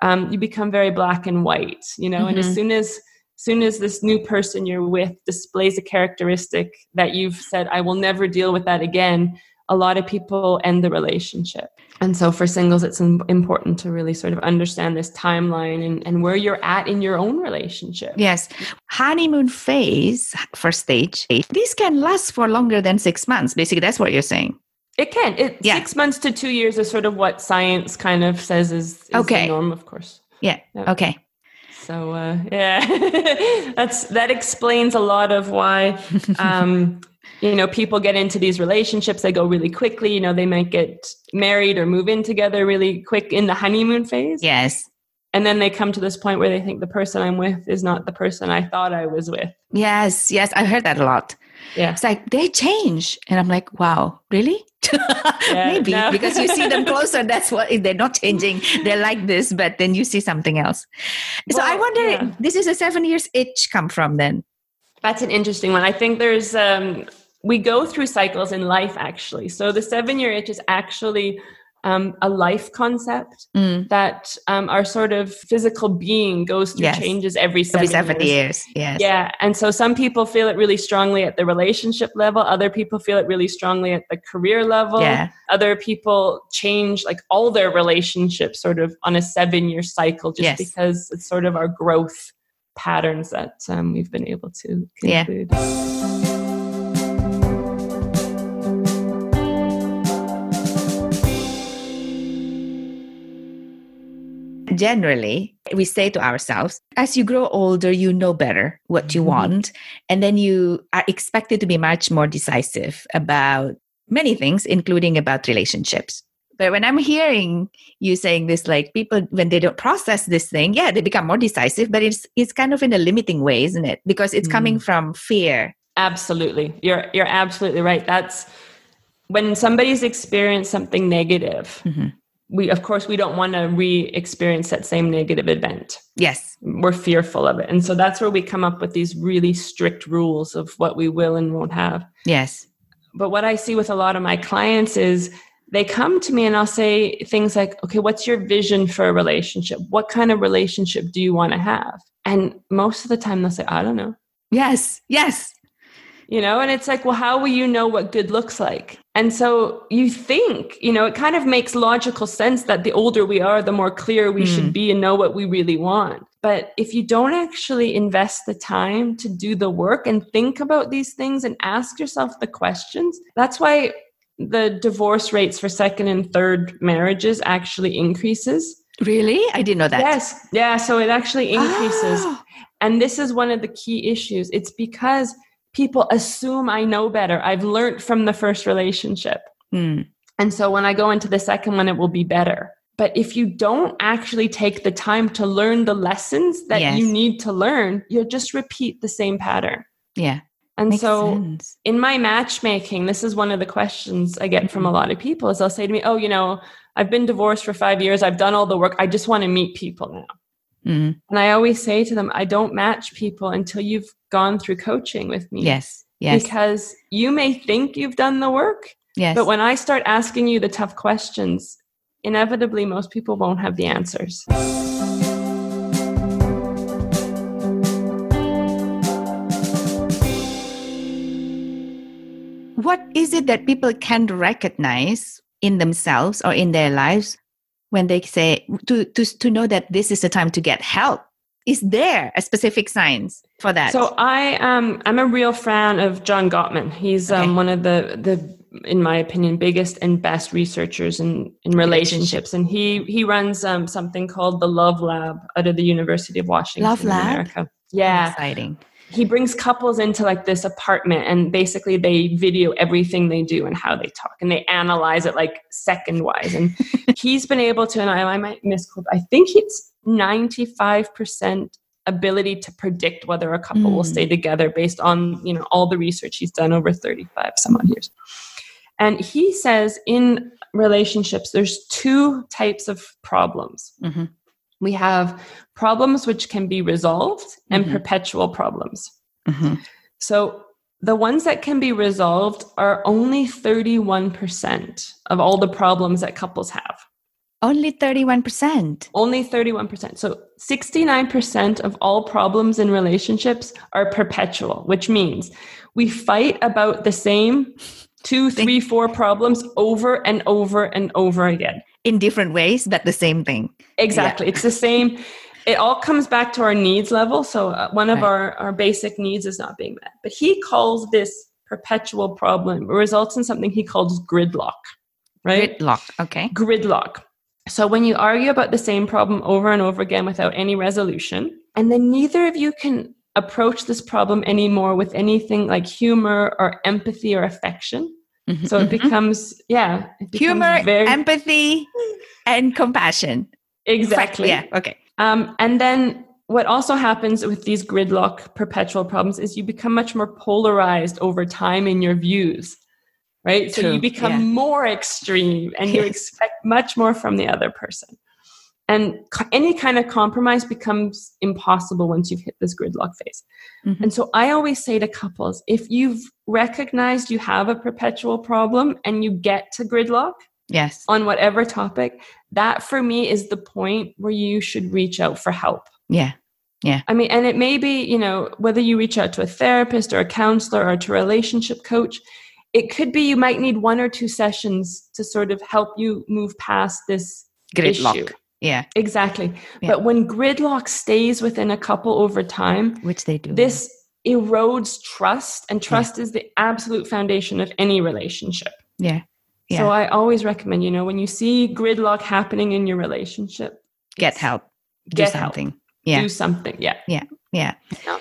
um, you become very black and white, you know, mm-hmm. and as mm-hmm. soon as soon as this new person you're with displays a characteristic that you've said, I will never deal with that again, a lot of people end the relationship. And so for singles, it's important to really sort of understand this timeline and, and where you're at in your own relationship. Yes. Honeymoon phase, first stage, this can last for longer than six months. Basically, that's what you're saying. It can. It, yeah. Six months to two years is sort of what science kind of says is, is okay. the norm, of course. Yeah. yeah. Okay. So uh, yeah, that's that explains a lot of why um, you know people get into these relationships they go really quickly you know they might get married or move in together really quick in the honeymoon phase. Yes. And then they come to this point where they think the person i'm with is not the person i thought i was with. Yes yes i heard that a lot. Yeah. It's like they change. And i'm like wow really? Yeah, maybe no. because you see them closer that's what they're not changing they're like this but then you see something else. Well, so i wonder yeah. this is a seven years itch come from then. That's an interesting one. I think there's um we go through cycles in life actually so the seven year itch is actually um, a life concept mm. that um, our sort of physical being goes through yes. changes every seven, every seven years. years. Yes. Yeah. And so some people feel it really strongly at the relationship level. Other people feel it really strongly at the career level. Yeah. Other people change like all their relationships sort of on a seven year cycle just yes. because it's sort of our growth patterns that um, we've been able to conclude. Yeah. Generally we say to ourselves as you grow older you know better what you mm-hmm. want and then you are expected to be much more decisive about many things including about relationships. But when i'm hearing you saying this like people when they don't process this thing yeah they become more decisive but it's it's kind of in a limiting way isn't it? Because it's mm. coming from fear. Absolutely. You're you're absolutely right. That's when somebody's experienced something negative mm-hmm we of course we don't want to re-experience that same negative event. Yes. We're fearful of it. And so that's where we come up with these really strict rules of what we will and won't have. Yes. But what i see with a lot of my clients is they come to me and i'll say things like okay what's your vision for a relationship? What kind of relationship do you want to have? And most of the time they'll say i don't know. Yes. Yes. You know and it's like well how will you know what good looks like and so you think you know it kind of makes logical sense that the older we are the more clear we mm. should hmm. be and know what we really want but if you don't actually invest the time to do the work and think about these things and ask yourself the questions that's why the divorce rates for second and third marriages actually increases really i didn't know that yes yeah so it actually increases oh. and this is one of the key issues it's because people assume I know better. I've learned from the first relationship. Mm. And so when I go into the second one, it will be better. But if you don't actually take the time to learn the lessons that yes. you need to learn, you'll just repeat the same pattern. Yeah. And Makes so sense. in my matchmaking, this is one of the questions I get from a lot of people is they'll say to me, Oh, you know, I've been divorced for five years. I've done all the work. I just want to meet people now. Mm-hmm. And I always say to them, I don't match people until you've gone through coaching with me. Yes. Yes. Because you may think you've done the work. Yes. But when I start asking you the tough questions, inevitably most people won't have the answers. What is it that people can recognize in themselves or in their lives when they say to to to know that this is the time to get help. Is there a specific signs for that? So i um i'm a real fan of john gottman. He's um, okay. um one of the the in my opinion biggest and best researchers in in relationships. and he he runs um something called the love lab out of the university of washington love lab? America. Yeah. Exciting he brings couples into like this apartment and basically they video everything they do and how they talk and they analyze it like second wise and he's been able to and I, I might misquote I think it's 95% ability to predict whether a couple mm. will stay hmm. together based on you know all the research he's done over 35 some odd years And he says in relationships, there's two types of problems. Mm-hmm. We have problems which can be resolved and mm-hmm. perpetual problems. Mm-hmm. So the ones that can be resolved are only 31% of all the problems that couples have. Only 31%. Only 31%. So 69% of all problems in relationships are perpetual, which means we fight about the same two, three, four problems over and over and over again. In different ways, but the same thing. Exactly. Yeah. It's the same. It all comes back to our needs level. So uh, one of right. our, our basic needs is not being met. But he calls this perpetual problem, results in something he calls gridlock, right? Gridlock. Okay. Gridlock. So when you argue about the same problem over and over again without any resolution, and then neither of you can approach this problem anymore with anything like humor or empathy or affection. Mm-hmm, so it mm-hmm. becomes, yeah, it becomes humor, very... empathy, and compassion. Exactly. Yeah. Okay. Um, and then what also happens with these gridlock perpetual problems is you become much more polarized over time in your views, right? True. So you become yeah. more extreme and you expect much more from the other person. And any kind of compromise becomes impossible once you've hit this gridlock phase. Mm-hmm. And so I always say to couples if you've recognized you have a perpetual problem and you get to gridlock, yes, on whatever topic, that for me is the point where you should reach out for help. Yeah. Yeah. I mean, and it may be, you know, whether you reach out to a therapist or a counselor or to a relationship coach, it could be you might need one or two sessions to sort of help you move past this Gridlock. issue. Yeah. Exactly. Yeah. But when gridlock stays within a couple over time, which they do, this erodes trust, and trust yeah. is the absolute foundation of any relationship. Yeah. yeah. So I always recommend, you know, when you see gridlock happening in your relationship, get help. Do get something. Help. Yeah. Do something. Yeah. Yeah. Yeah.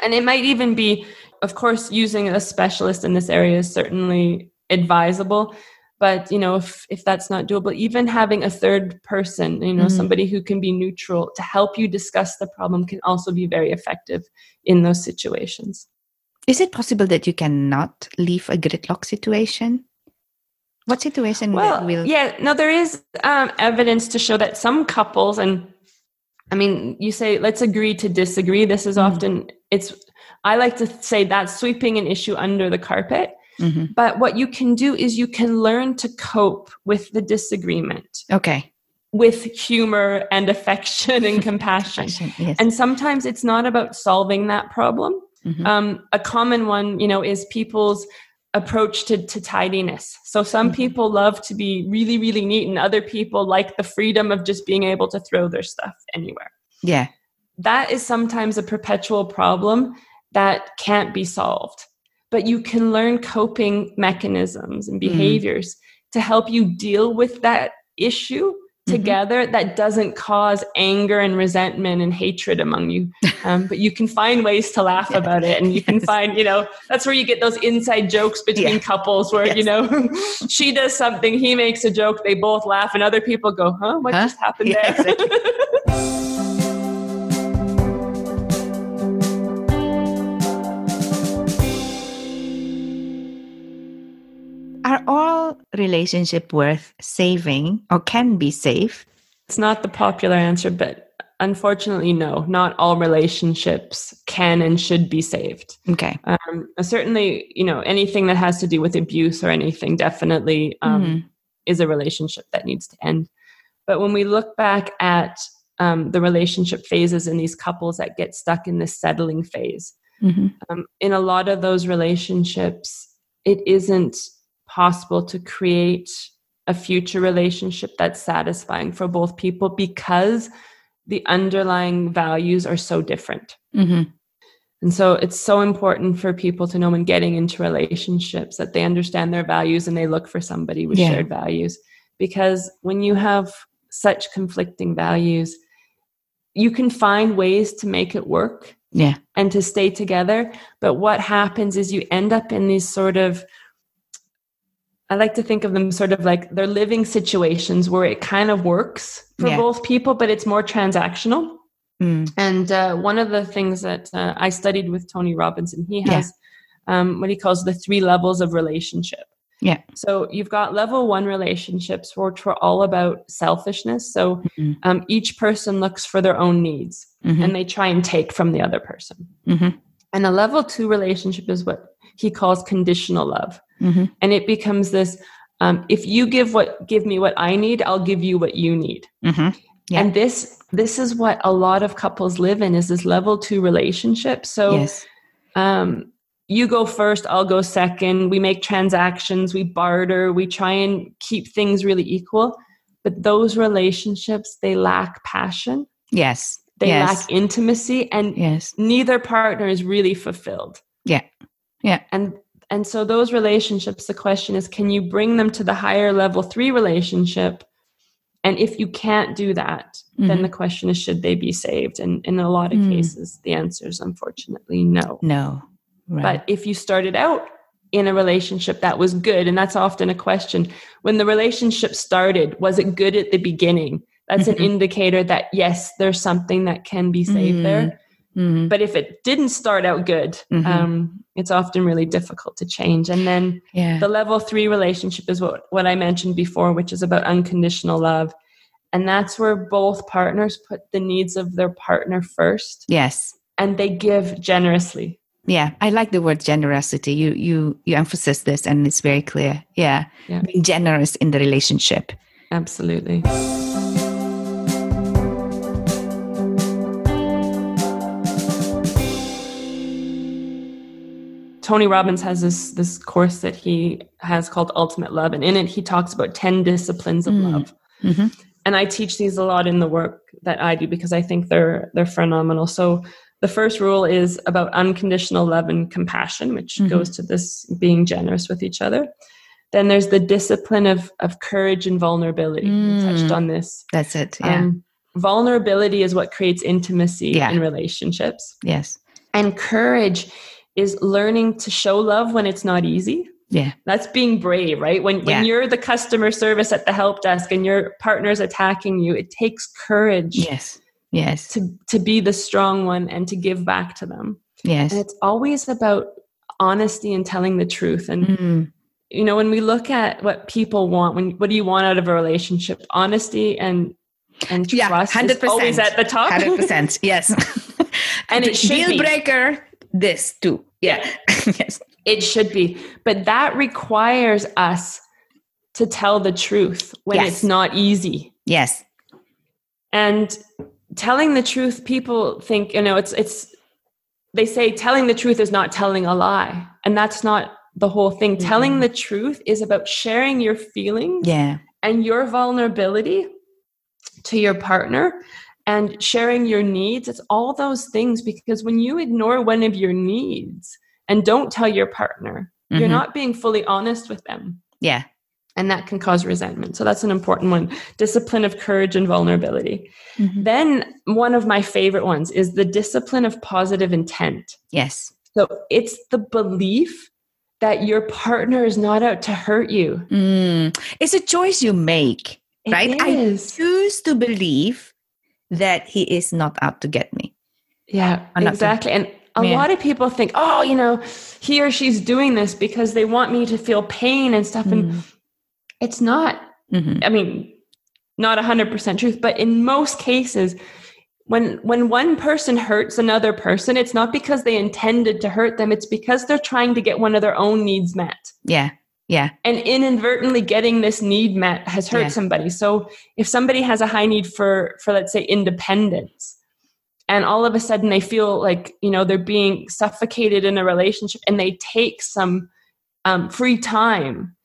And it might even be, of course, using a specialist in this area is certainly advisable but you know if if that's not doable even having a third person you know mm-hmm. somebody who can be neutral to help you discuss the problem can also be very effective in those situations is it possible that you cannot leave a gridlock situation what situation well, will yeah no there is um, evidence to show that some couples and i mean you say let's agree to disagree this is mm-hmm. often it's i like to say that's sweeping an issue under the carpet Mm-hmm. But what you can do is you can learn to cope with the disagreement. Okay. With humor and affection and compassion. yes. And sometimes it's not about solving that problem. Mm-hmm. Um, a common one, you know, is people's approach to, to tidiness. So some mm-hmm. people love to be really, really neat, and other people like the freedom of just being able to throw their stuff anywhere. Yeah. That is sometimes a perpetual problem that can't be solved but you can learn coping mechanisms and mm-hmm. behaviors mm-hmm. to help you deal with that issue mm-hmm. together mm-hmm. that doesn't cause anger and resentment and hatred among you um, but you can find ways to laugh yeah. about it and you can find you know that's where you get those inside jokes between yeah. couples where yes. you know she does something he makes a joke they both laugh and other people go huh what huh? just happened yeah, there exactly. Are all relationship worth saving or can be saved? It's not the popular answer, but unfortunately, no. Not all relationships can and should be saved. Okay. Um, certainly, you know, anything that has to do with abuse or anything definitely um, mm-hmm. is a relationship that needs to end. But when we look back at um, the relationship phases in these couples that get stuck in this settling phase, mm-hmm. Um, in a lot of those relationships, it isn't possible to create a future relationship that's satisfying for both people because the underlying values are so different. Mm-hmm. And so it's so important for people to know when getting into relationships that they understand their values and they look for somebody with yeah. shared values. Because when you have such conflicting values, you can find ways to make it work yeah and to stay together but what happens is you end up in these sort of I like to think of them sort of like they're living situations where it kind of works for yeah. both people, but it's more transactional. Mm. And uh, one of the things that uh, I studied with Tony Robbins, he has yeah. um, what he calls the three levels of relationship. Yeah. So you've got level one relationships, which were all about selfishness. So mm-hmm. um, each person looks for their own needs mm-hmm. and they try and take from the other person. Mm-hmm. And a level two relationship is what he calls conditional love. Mm-hmm. And it becomes this um, if you give what give me what I need, I'll give you what you need. Mm-hmm. Yeah. And this this is what a lot of couples live in is this level two relationship. So yes. um, you go first, I'll go second. We make transactions, we barter, we try and keep things really equal. But those relationships, they lack passion. Yes. They yes. lack intimacy and yes. neither partner is really fulfilled. Yeah. Yeah. And and so those relationships, the question is can you bring them to the higher level 3 relationship? And if you can't do that, mm-hmm. then the question is should they be saved? And in a lot of mm. cases, the answer is unfortunately no. No. Right. But if you started out in a relationship that was good, and that's often a question, when the relationship started, was it good at the beginning? That's mm-hmm. an indicator that yes, there's something that can be saved mm-hmm. there. Mm-hmm. But if it didn't start out good, mm-hmm. um, it's often really difficult to change. And then yeah. the level three relationship is what, what I mentioned before, which is about unconditional love. And that's where both partners put the needs of their partner first. Yes. And they give generously yeah i like the word generosity you you you emphasize this and it's very clear yeah, yeah. being generous in the relationship absolutely Tony Robbins has this this course that he has called Ultimate Love, and in it he talks about ten disciplines of mm. love. Mm-hmm. And I teach these a lot in the work that I do because I think they're they're phenomenal. So the first rule is about unconditional love and compassion, which mm-hmm. goes to this being generous with each other. Then there's the discipline of, of courage and vulnerability. Mm. Touched on this. That's it. Yeah. Um, vulnerability is what creates intimacy yeah. in relationships. Yes. And courage is learning to show love when it's not easy. Yeah. That's being brave, right? When when you're the customer service at the help desk and your partner's attacking you, it takes courage. Yes yes to to be the strong one and to give back to them yes and it's always about honesty and telling the truth and mm. you know when we look at what people want when what do you want out of a relationship honesty and and trust yeah, 100%, is always at the top 100% yes and it should deal be. breaker this too. Yeah. Yes. It should be. But that requires us to tell the truth when yes. it's not easy. Yes. And telling the truth people think you know it's it's they say telling the truth is not telling a lie. And that's not the whole thing. Mm-hmm. telling the truth is about sharing your feelings yeah. and your vulnerability to your partner and sharing your needs it's all those things because when you ignore one of your needs and don't tell your partner mm-hmm. you're not being fully honest with them yeah and that can cause resentment. So that's an important one. Discipline of courage and vulnerability. Mm-hmm. Then one of my favorite ones is the discipline of positive intent. Yes. So it's the belief that your partner is not out to hurt you. Mm. It's a choice you make, it right? Is. I choose to believe that he is not out to get me. Yeah, exactly. And a yeah. lot of people think, oh, you know, he or she's doing this because they want me to feel pain and stuff. Mm. And it's not, mm-hmm. I mean, not 100% truth, but in most cases, when when one person hurts another person it's not because they intended to hurt them it's because they're trying to get one of their own needs met yeah yeah and inadvertently getting this need met has hurt yeah. somebody so if somebody has a high need for for let's say independence and all of a sudden they feel like you know they're being suffocated in a relationship and they take some um, free time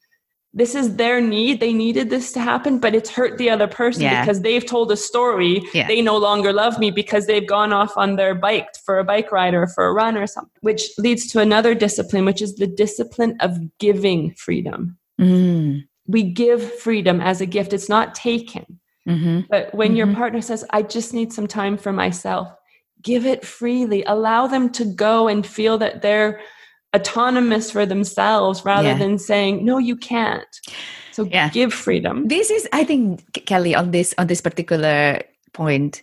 this is their need. They needed this to happen, but it's hurt the other person yeah. because they've told a story. Yeah. They no longer love me because they've gone off on their bike for a bike ride or for a run or something, which leads to another discipline, which is the discipline of giving freedom. Mm. We give freedom as a gift, it's not taken. Mm-hmm. But when mm-hmm. your partner says, I just need some time for myself, give it freely. Allow them to go and feel that they're autonomous for themselves rather yeah. than saying no you can't. So yeah. give freedom. This is i think kelly on this on this particular point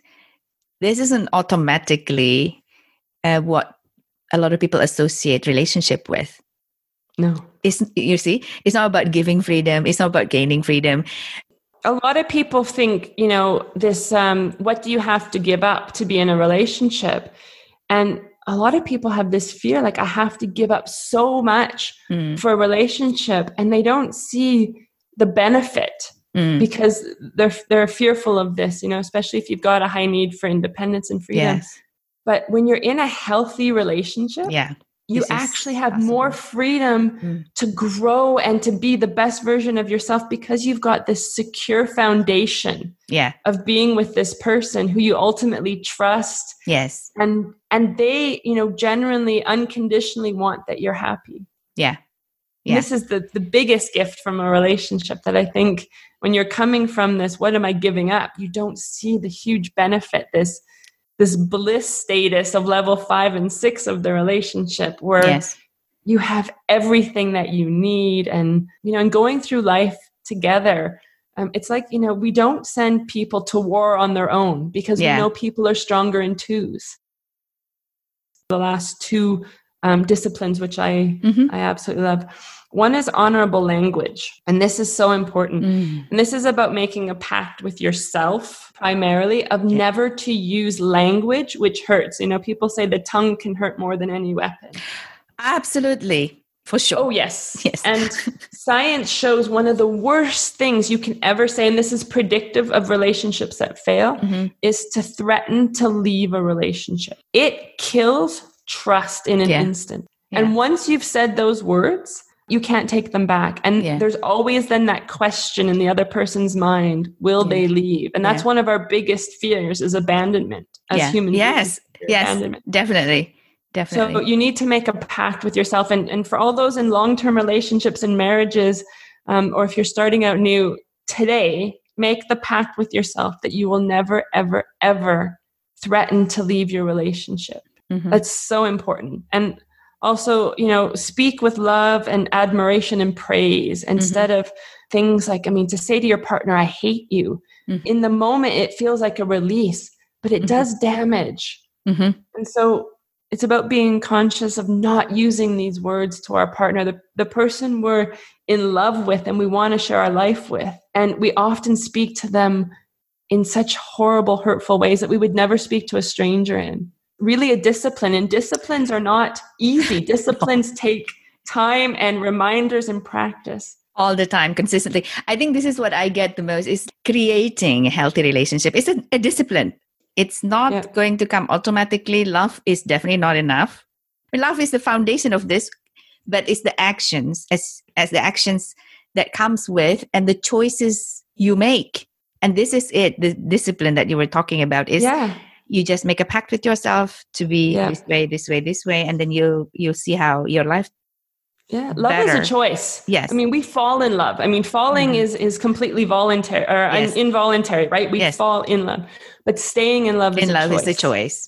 this isn't automatically uh, what a lot of people associate relationship with. No. It's you see it's not about giving freedom it's not about gaining freedom. A lot of people think you know this um, what do you have to give up to be in a relationship? And a lot of people have this fear like i have to give up so much mm. for a relationship and they don't see the benefit mm. because they're they're fearful of this you know especially if you've got a high need for independence and freedom yes. but when you're in a healthy relationship yeah you actually have possible. more freedom mm. to grow and to be the best version of yourself because you've got this secure foundation yeah of being with this person who you ultimately trust yes and and they you know genuinely unconditionally want that you're happy yeah yeah. This is the, the biggest gift from a relationship that I think when you're coming from this, what am I giving up? You don't see the huge benefit, this this bliss status of level five and six of the relationship where yes. you have everything that you need and you know and going through life together um, it's like you know we don't send people to war on their own because yeah. we know people are stronger in twos the last two um, disciplines which i mm-hmm. i absolutely love one is honorable language. And this is so important. Mm. And this is about making a pact with yourself primarily of yeah. never to use language which hurts. You know, people say the tongue can hurt more than any weapon. Absolutely. For sure. Oh, yes. Yes. And science shows one of the worst things you can ever say, and this is predictive of relationships that fail, mm-hmm. is to threaten to leave a relationship. It kills trust in an yeah. instant. Yeah. And once you've said those words, you can't take them back. And yeah. there's always then that question in the other person's mind, will they leave? And that's one of our biggest fears is abandonment as human yes. beings. Yes. Yes. Definitely. Definitely. So you need to make a pact with yourself. And, and for all those in long-term relationships and marriages, um, or if you're starting out new today, make the pact with yourself that you will never, ever, ever threaten to leave your relationship. Mm-hmm. That's so important. And also you know speak with love and admiration and praise mm-hmm. instead of things like i mean to say to your partner i hate you mm-hmm. in the moment it feels like a release but it mm-hmm. does damage mm-hmm. and so it's about being conscious of not using these words to our partner the, the person we're in love with and we want to share our life with and we often speak to them in such horrible hurtful ways that we would never speak to a stranger in really a discipline and disciplines are not easy. Disciplines take time and reminders and practice. All the time consistently. I think this is what i get the most is creating a healthy relationship. It's a, a discipline. It's not yeah. going to come automatically. Love is definitely not enough. Love is the foundation of this but it's the actions as as the actions that comes with and the choices you make. And this is it the discipline that you were talking about is yeah you just make a pact with yourself to be yeah. this way this way this way and then you you'll see how your life yeah love better. is a choice yes i mean we fall in love i mean falling mm-hmm. is is completely voluntary or yes. involuntary right we yes. fall in love but staying in love in is love choice. is a choice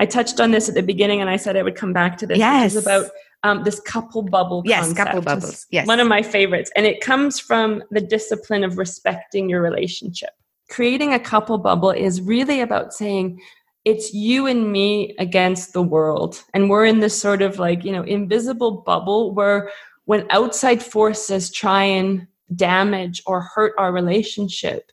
I touched on this at the beginning and I said I would come back to this. Yes. About um, this couple bubble yes concept. couple bubbles. Yes. one of my favorites. And it comes from the discipline of respecting your relationship. Creating a couple bubble is really about saying it's you and me against the world. And we're in this sort of like you know invisible bubble where when outside forces try and damage or hurt our relationship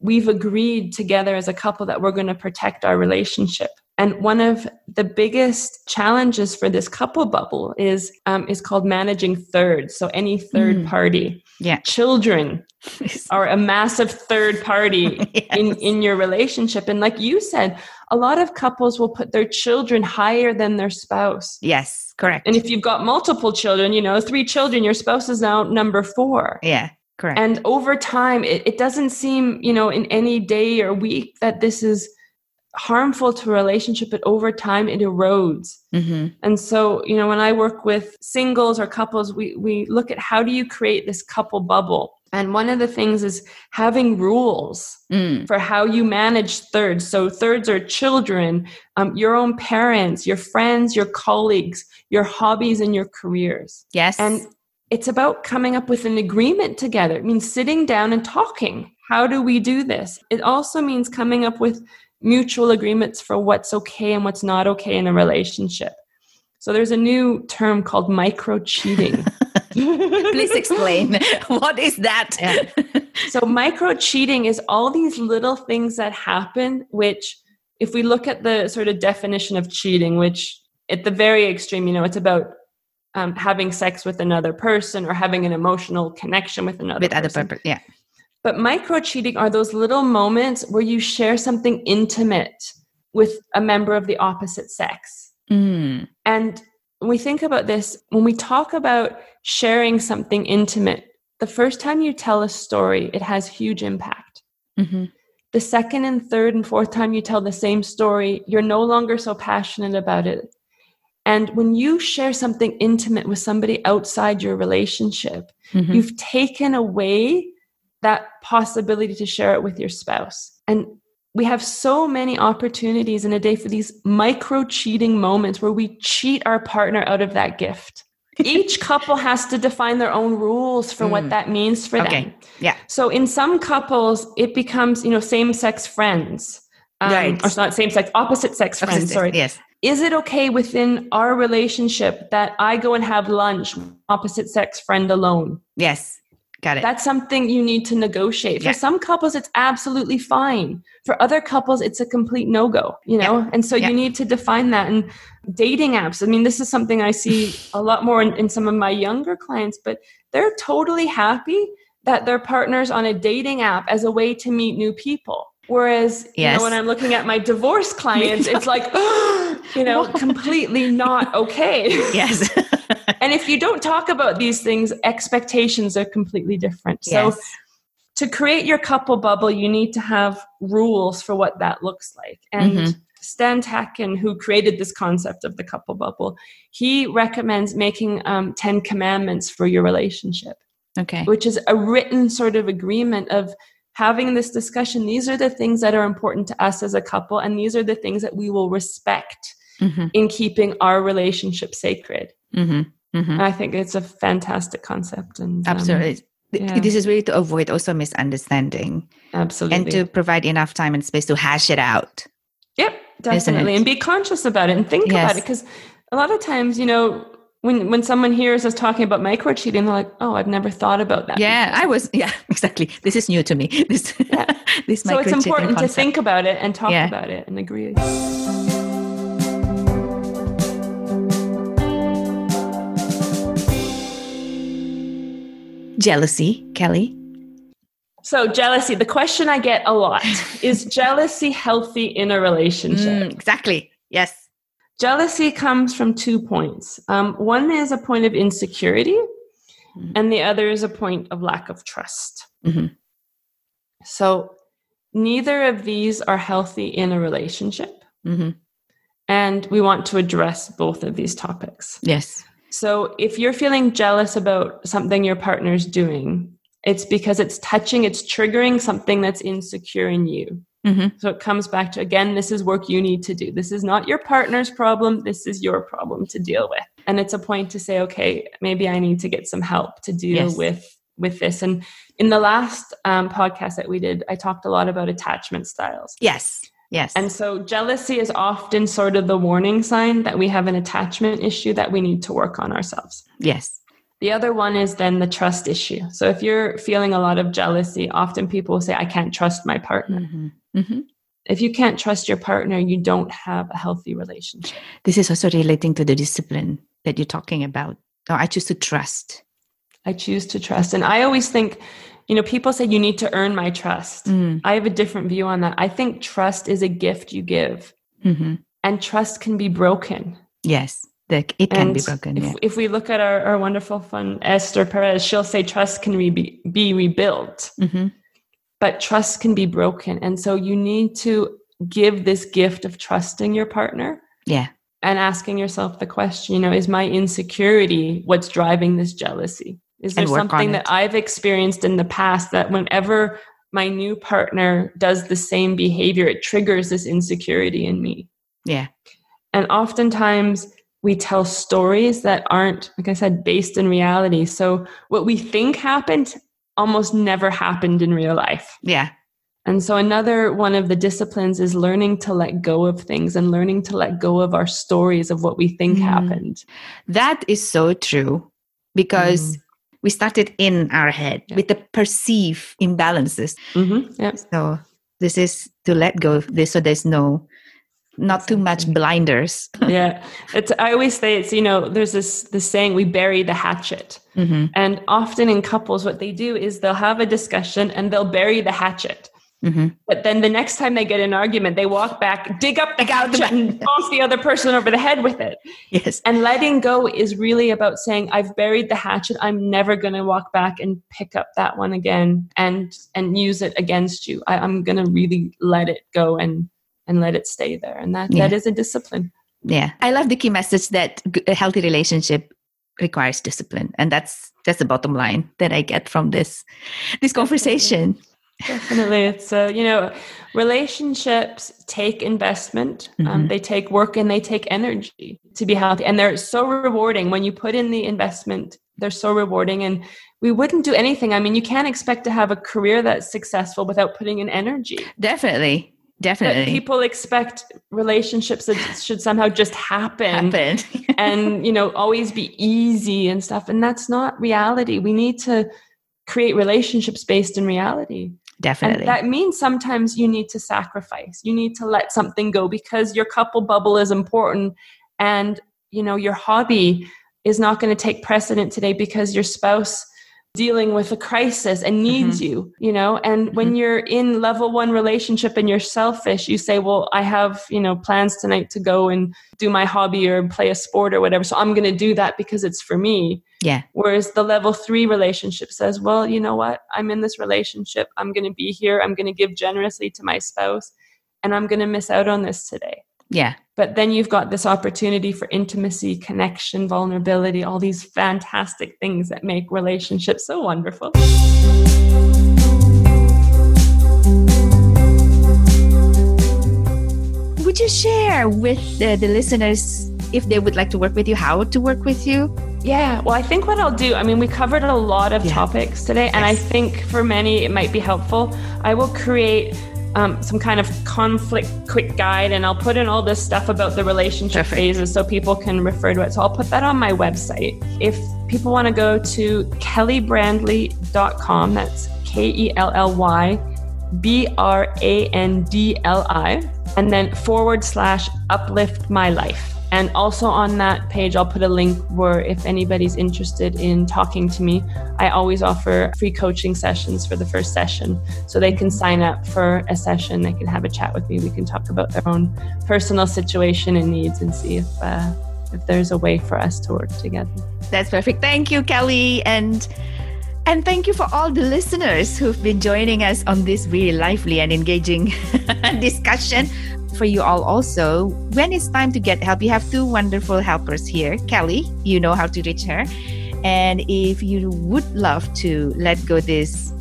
we've agreed together as a couple that we're going to protect our relationship and one of the biggest challenges for this couple bubble is um, is called managing thirds. So any third mm. party. Yeah. Children are a massive third party yes. in, in your relationship. And like you said, a lot of couples will put their children higher than their spouse. Yes, correct. And if you've got multiple children, you know, three children, your spouse is now number four. Yeah. Correct. And over time, it, it doesn't seem, you know, in any day or week that this is harmful to a relationship but over time it erodes. Mm-hmm. and so you know when i work with singles or couples we we look at how do you create this couple bubble? And one of the things is having rules mm. for how you manage thirds. So thirds are children um, your own parents your friends your colleagues your hobbies and your careers. Yes. And it's about coming up with an agreement together. It means sitting down and talking. How do we do this? It also means coming up with mutual agreements for what's okay and what's not okay in a relationship. So there's a new term called micro cheating. Please explain what is that? Yeah. so micro cheating is all these little things that happen which if we look at the sort of definition of cheating which at the very extreme you know it's about um, having sex with another person or having an emotional connection with another with person. other people yeah but micro cheating are those little moments where you share something intimate with a member of the opposite sex. Mm. And when we think about this, when we talk about sharing something intimate, the first time you tell a story, it has huge impact. Mm-hmm. The second and third and fourth time you tell the same story, you're no longer so passionate about it. And when you share something intimate with somebody outside your relationship, Mm-hmm. you've taken away that possibility to share it with your spouse. And we have so many opportunities in a day for these micro cheating moments where we cheat our partner out of that gift. Each couple has to define their own rules for what Mm. that means for Okay. them. Yeah. So in some couples, it becomes, you know, same sex friends. Um, Right. Or it's not same sex, opposite sex friends. Opposite- Sorry. Yes. Is it okay within our relationship that I go and have lunch with opposite sex friend alone? Yes. Got it. That's something you need to negotiate. Yeah. For some couples, it's absolutely fine. For other couples, it's a complete no go, you know? And so Yeah. you need to define that. And dating apps, I mean, this is something I see a lot more in, in some of my younger clients, but they're totally happy that their partner's on a dating app as a way to meet new people. Whereas, you know, when I'm looking at my divorce clients, it's like, you know, completely not okay. yes. and if you don't talk about these things, expectations are completely different. So, yes. to create your couple bubble, you need to have rules for what that looks like. And Mhm. Stan Tatkin, who created this concept of the couple bubble, he recommends making um, 10 commandments for your relationship, Okay. which is a written sort of agreement of having this discussion. These are the things that are important to us as a couple, and these are the things that we will respect Mm-hmm. in keeping our relationship sacred. Mm-hmm. Mm-hmm. I think it's a fantastic concept. And um, Absolutely. Th- yeah. This is really to avoid also misunderstanding absolutely. and to provide enough time and space to hash it out. Yep, definitely. And be conscious about it and think about it because a lot of times, you know, when when someone hears us talking about micro cheating, they're like, "Oh, I've never thought about that." Yeah, before." I was. Yeah, exactly. This is new to me. This, Yeah. this so it's important to think about it and talk Yeah. about it and agree. jealousy, Kelly. So jealousy. The question I get a lot is: jealousy healthy in a relationship? Mm, exactly. Yes. Jealousy comes from two points. Um, one is a point of insecurity, Mhm. and the other is a point of lack of trust. Mhm. So, neither of these are healthy in a relationship, hmm and we want to address both of these topics. Yes. So, if you're feeling jealous about something your partner's doing, it's because it's touching, it's triggering something that's insecure in you. Hmm So it comes back to again, this is work you need to do. This is not your partner's problem. This is your problem to deal with. And it's a point to say, okay, maybe I need to get some help to deal Yes. with with this. And in the last um, podcast that we did, I talked a lot about attachment styles. Yes. Yes. And so jealousy is often sort of the warning sign that we have an attachment issue that we need to work on ourselves. yes. The other one is then the trust issue. So if you're feeling a lot of jealousy, often people will say, I can't trust my partner. hmm hmm if you can't trust your partner, you don't have a healthy relationship. This is also relating to the discipline that you're talking about. No, I choose to trust. I choose to trust. And I always think, you know, people say you need to earn my trust. Mm. I have a different view on that. I think trust is a gift you give, hmm and trust can be broken. Yes. It can and be broken. If, yeah. if we look at our, our wonderful friend Esther Perel, she'll say trust can re- be rebuilt, hmm but trust can be broken. And so you need to give this gift of trusting your partner Yeah. and asking yourself the question, you know, is my insecurity what's driving this jealousy? Is there And work on something that I've experienced in the past that whenever my new partner does the same behavior, it triggers this insecurity in me? Yeah. And oftentimes we tell stories that aren't, like I said, based in reality. So what we think happened almost never happened in real life. Yeah. And so, another one of the disciplines is learning to let go of things and learning to let go of our stories of what we think mm. happened. That is so true because mm. we started in our head yeah. with the perceived imbalances. Mm-hmm. Yeah. So, this is to let go of this so there's no not too much blinders. Yeah. It's i always say it's you know there's this this saying we bury the hatchet. Mm-hmm. and often in couples what they do is they'll have a discussion and they'll bury the hatchet. Mm-hmm. but then the next time they get an argument they walk back dig up the hatchet and bonk the other person over the head with it. Yes. And letting go is really about saying i've buried the hatchet. I'm never going to walk back and pick up that one again and and use it against you. I, i'm going to really let it go and and let it stay there. And that, yeah. that is a discipline. Yeah. I love the key message that a healthy relationship requires discipline. And that's that's the bottom line that I get from this this conversation. Definitely. It's, uh, you know, relationships take investment, um, mm-hmm. um, they take work and they take energy to be healthy. And they're so rewarding when you put in the investment, they're so rewarding. And we wouldn't do anything. I mean, you can't expect to have a career that's successful without putting in energy. Definitely. Definitely. people expect relationships that should somehow just happen, happen. and, you know, always be easy and stuff. And that's not reality. We need to create relationships based in reality. Definitely. And that means sometimes you need to sacrifice. You need to let something go because your couple bubble is important and, you know, your hobby is not going to take precedent today because your spouse dealing with a crisis and needs mm-hmm. you you know? And mm-hmm. when you're in level 1 relationship and you're selfish you say well i have you know plans tonight to go and do my hobby or play a sport or whatever so i'm going to do that because it's for me. Yeah. Whereas the level 3 relationship says well you know what? I'm in this relationship. I'm going to be here. I'm going to give generously to my spouse and i'm going to miss out on this today yeah. But then you've got this opportunity for intimacy, connection, vulnerability, all these fantastic things that make relationships so wonderful. Would you share with the, the listeners if they would like to work with you, how to work with you? Yeah, well, I think what I'll do, I mean, we covered a lot of yeah. topics today, and I think for many it might be helpful. I will create um, some kind of conflict quick guide, and I'll put in all this stuff about the relationship Perfect. phases so people can refer to it. So I'll put that on my website. If people want to go to kellybrandli.com, that's K E L L Y B R A N D L I, and then forward slash uplift my life. And also on that page, I'll put a link where if anybody's interested in talking to me, I always offer free coaching sessions for the first session. So they can sign up for a session, they can have a chat with me. We can talk about their own personal situation and needs and see if, uh, if there's a way for us to work together. That's perfect. Thank you, Kelly. And and thank you for all the listeners who've been joining us on this really lively and engaging discussion for you all also. When it's time to get help, you have two wonderful helpers here. Kelly, you know how to reach her. And if you would love to let go this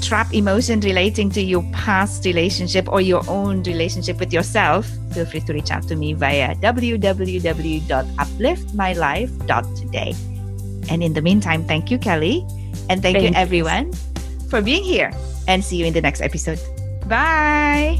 trap emotion relating to your past relationship or your own relationship with yourself, feel free to reach out to me via www.upliftmylife.today. And in the meantime, thank you, Kelly. And thank Thanks. you, everyone, for being here. And see you in the next episode. Bye.